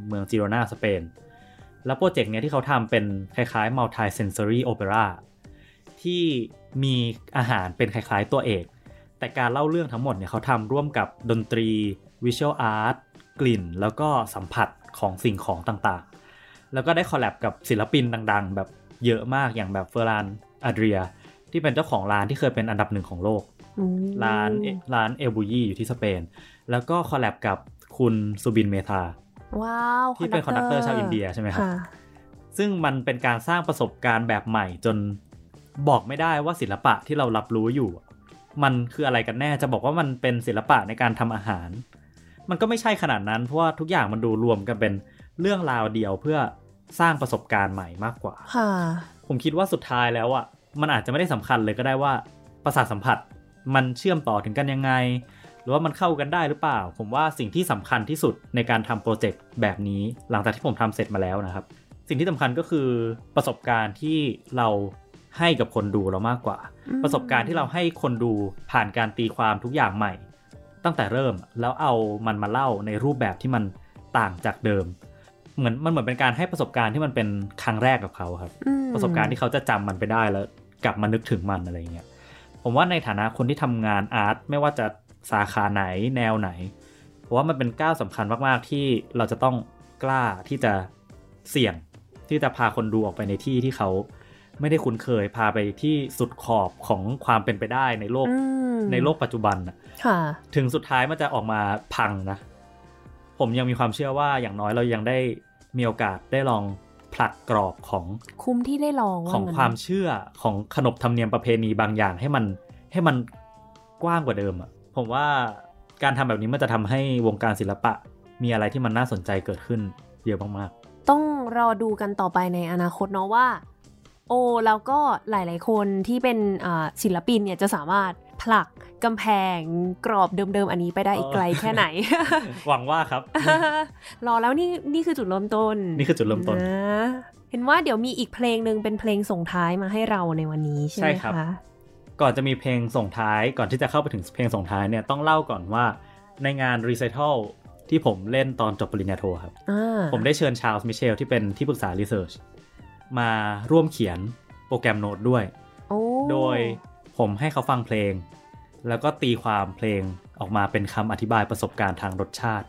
เมืองจิโรนาสเปน แล้วโปรเจกต์เนี้ยที่เขาทำเป็นคล้ายๆ multi sensory opera ที่มีอาหารเป็นคล้ายๆตัวเอก แต่การเล่าเรื่องทั้งหมดเนี่ยเขาทำร่วมกับดนตรี Visual Art กลิ่น แล้วก็สัมผัสของสิ่งของต่างๆ แล้วก็ได้ collab กับศิลปินดังๆ แบบเยอะมากอย่างแบบเฟอร์รานอาเดรีย ที่เป็นเจ้าของร้านที่เคยเป็นอันดับหนึ่งของโลกอืมร้านร้านเอลบูยี่อยู่ที่สเปน แล้วก็ collab กับคุณซูบินเมธาว้าวที่เป็น conductor ชาวอินเดียใช่ไหมครับค่ะซึ่งมันเป็นการสร้างประสบการณ์แบบใหม่จนบอกไม่ได้ว่าศิลปะที่เรารับรู้อยู่ มันคืออะไรกันแน่จะบอกว่ามันเป็นศิลปะในการทำอาหาร มันก็ไม่ใช่ขนาดนั้นเพราะว่าทุกอย่างมันดูรวมกันเป็นเรื่องราวเดียวเพื่อสร้างประสบการณ์ใหม่มากกว่าค่ะผมคิดว่าสุดท้ายแล้วอะ มันอาจจะไม่ได้สำคัญเลยก็ได้ว่าประสาทสัมผัสมันเชื่อมต่อถึงกันยังไง หรือว่ามันเข้ากันได้หรือเปล่า ผมว่าสิ่งที่สำคัญที่สุดในการทำโปรเจกต์แบบนี้ หลังจากที่ผมทำเสร็จมาแล้วนะครับ สิ่งที่สำคัญก็คือประสบการณ์ที่เราให้กับคนดูเรามากกว่าอืมประสบการณ์ที่เราให้คนดูผ่านการตีความทุกอย่างใหม่ ตั้งแต่เริ่มแล้วเอามันมาเล่าในรูปแบบที่มันต่างจากเดิม เหมือนมันเหมือนเป็นการให้ประสบการณ์ที่มันเป็นครั้งแรกกับเขาครับอืมประสบการณ์ที่เขาจะจำมันไปได้แล้ว กลับมานึกถึงมันอะไรเงี้ยผมว่าในฐานะคนที่ทำงานอาร์ตไม่ว่าจะสาขาไหนแนวไหนผมว่ามันเป็นก้าวสำคัญมากๆที่เราจะต้องกล้าที่จะเสี่ยงที่จะพาคนดูออกไปในที่ที่เขาไม่ได้คุ้นเคยพาไปที่สุดขอบของความเป็นไปได้ในโลกอืมในโลกปัจจุบันน่ะค่ะ ถึงสุดท้ายมันจะออกมาพังนะ ผมยังมีความเชื่อว่าอย่างน้อยเรายังได้มีโอกาสได้ลอง ผลักกรอบของคุ้มที่ได้ลองของงั้นความเชื่อของขนบธรรมเนียมประเพณีบางอย่างให้มันให้มันกว้างกว่าเดิมอะผมว่าการทำแบบนี้มันจะทำให้วงการศิลปะ มีอะไรที่มันน่าสนใจเกิดขึ้นเยอะมากต้องรอดูกันต่อไปในอนาคตเนาะว่า โอ้แล้วก็หลาย ๆ คนที่เป็นอ่าศิลปินเนี่ยจะสามารถ ผลักกำแพงกรอบเดิมๆ อันนี้ไปได้อีกไกลแค่ไหนๆหวังว่าครับ รอแล้วนี่นี่คือจุดเริ่มต้น นี่คือจุดเริ่มต้นนะเห็นว่าเดี๋ยวมีอีกเพลงหนึ่งเป็นเพลงส่งท้ายมาให้เราในวันนี้ใช่ไหมใช่ครับคะก่อนจะมีเพลงส่งท้ายก่อนที่จะเข้าไปถึงเพลงส่งท้ายเนี่ยต้องเล่าก่อนว่าในงาน Recital ที่ผมเล่นตอนจบปริญญาโทครับอ่าผมได้เชิญชาลส์มิเชลที่เป็นที่ปรึกษา Research มาร่วมเขียน program note ด้วยโอ้โดย ผมให้เขาฟังเพลง แล้วก็ตีความเพลงออกมาเป็นคำอธิบายประสบการณ์ทางรสชาติ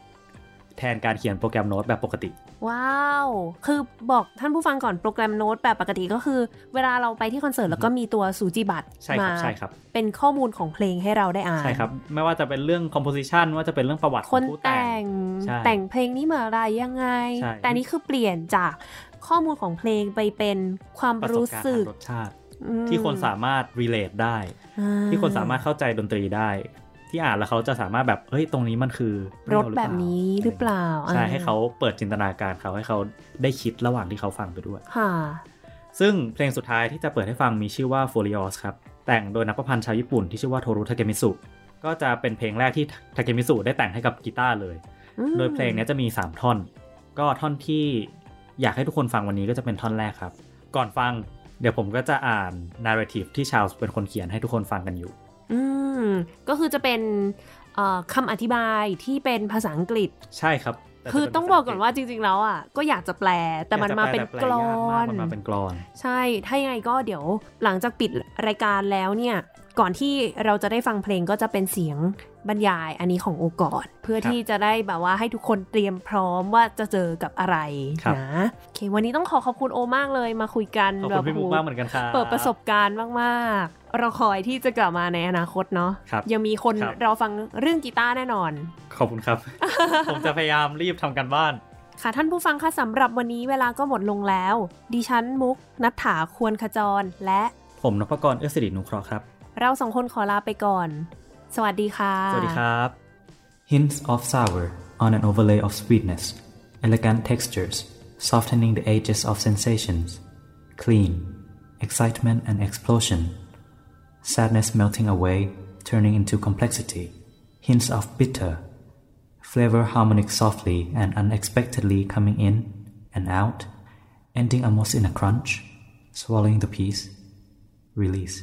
แทนการเขียน program note แบบปกติ ว้าว คือบอกท่านผู้ฟังก่อน program note แบบปกติก็คือ เวลาเราไปที่คอนเสิร์ตแล้วก็มีตัวสูจิบัตรใช่ครับมาใช่ครับ เป็นข้อมูลของเพลงให้เราได้อ่าน ใช่ครับ ไม่ว่าจะเป็นเรื่อง composition ว่าจะเป็นเรื่องประวัติขคองนผู้แต่แต่งงใช่แต่งเพลงนี้มาอะไรยังไงใช่แต่อันนี้คือเปลี่ยนจากข้อมูลของเพลงไปเป็นความประสบรู้การณ์สึทากงรสชาติอืม ที่คนสามารถ relate ได้อ่าที่คนสามารถเข้าใจดนตรีได้ ที่อ่านแล้วเขาจะสามารถแบบเฮ้ยตรงนี้มันคือเปรยวถหอแบบนี้หรือเปล่าใช่อ่ให้เขาเปิดจินตนาการเขาให้เขาได้คิดระหว่างที่เขาฟังไปด้วยค่ะซึ่งเพลงสุดท้ายที่จะเปิดให้ฟังมีชื่อว่า f o l i o s ครับ แต่งโดยนักประพันธ์ชาวญี่ปุ่นที่ชื่อว่าโทรุทาเกมิสุก็จะเป็นเพลงแรกที่ทาเกมิสุได้แต่งให้กับกีตาร์เลยอืมโดยเพลงเนี้ยจะมี 3 ท่อน ก็ท่อนที่อยากให้ทุกคนฟังวันนี้ก็จะเป็นท่อนแรกครับ ก่อนฟัง เดี๋ยวผมก็จะอ่านนาร์เรทีฟที่ชาวเป็นคนเขียนให้ทุกคนฟังกันอยู่ อืม ก็คือจะเป็นเอ่อคำอธิบายที่เป็นภาษาอังกฤษ ใช่ครับแต่จะคือเป็นต้องภษบอกก่อนว่าจริง ๆ แล้วอะก็อยากจะแปลแต่มันมาเป็นอยกจะลแปอแปลยากมากนมันมาเป็นกลอน ใช่ ถ้ายังไงก็เดี๋ยวหลังจากปิดรายการแล้วเนี่ย ก่อนที่เราจะได้ฟังเพลงก็จะเป็นเสียงบรรยายอันนี้ของโอก่อนเพื่อครับที่จะได้แบบว่าให้ทุกคนเตรียมพร้อมว่าจะเจอกับอะไรครับนะโอเควันนี้ต้องขอขอบคุณโอมากเลยมาคุยกันขอบแบคุณบพี่มุกโอ้โหมากเหมือนกันครับเปิดประสบการณ์มากๆ เราคอยที่จะกลับมาในอนาคตเนาะครับยังมีคนครับเราฟังเรื่องกีตาร์แน่นอน ขอบคุณครับ ผมจะพยายามรีบทำกันบ้านค่ะท่านผู้ฟังคะสำหรับวันนี้เวลาก็หมดลงแล้ว ดิฉันมุกนัฐถาควรขจรและ ผมนพกรเอื้อสิรินุเคราะห์ครับ เราสองคนขอลาไปก่อน สวัสดีค่ะ สวัสดีครับ Hints of sour on an overlay of sweetness elegant textures softening the edges of sensations clean excitement and explosion sadness melting away turning into complexity hints of bitter flavor harmonic softly and unexpectedly coming in and out ending almost in a crunch swallowing the piece release.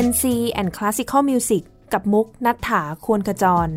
Gen Z and Classical Music กับมุกนัฐถาควรขจร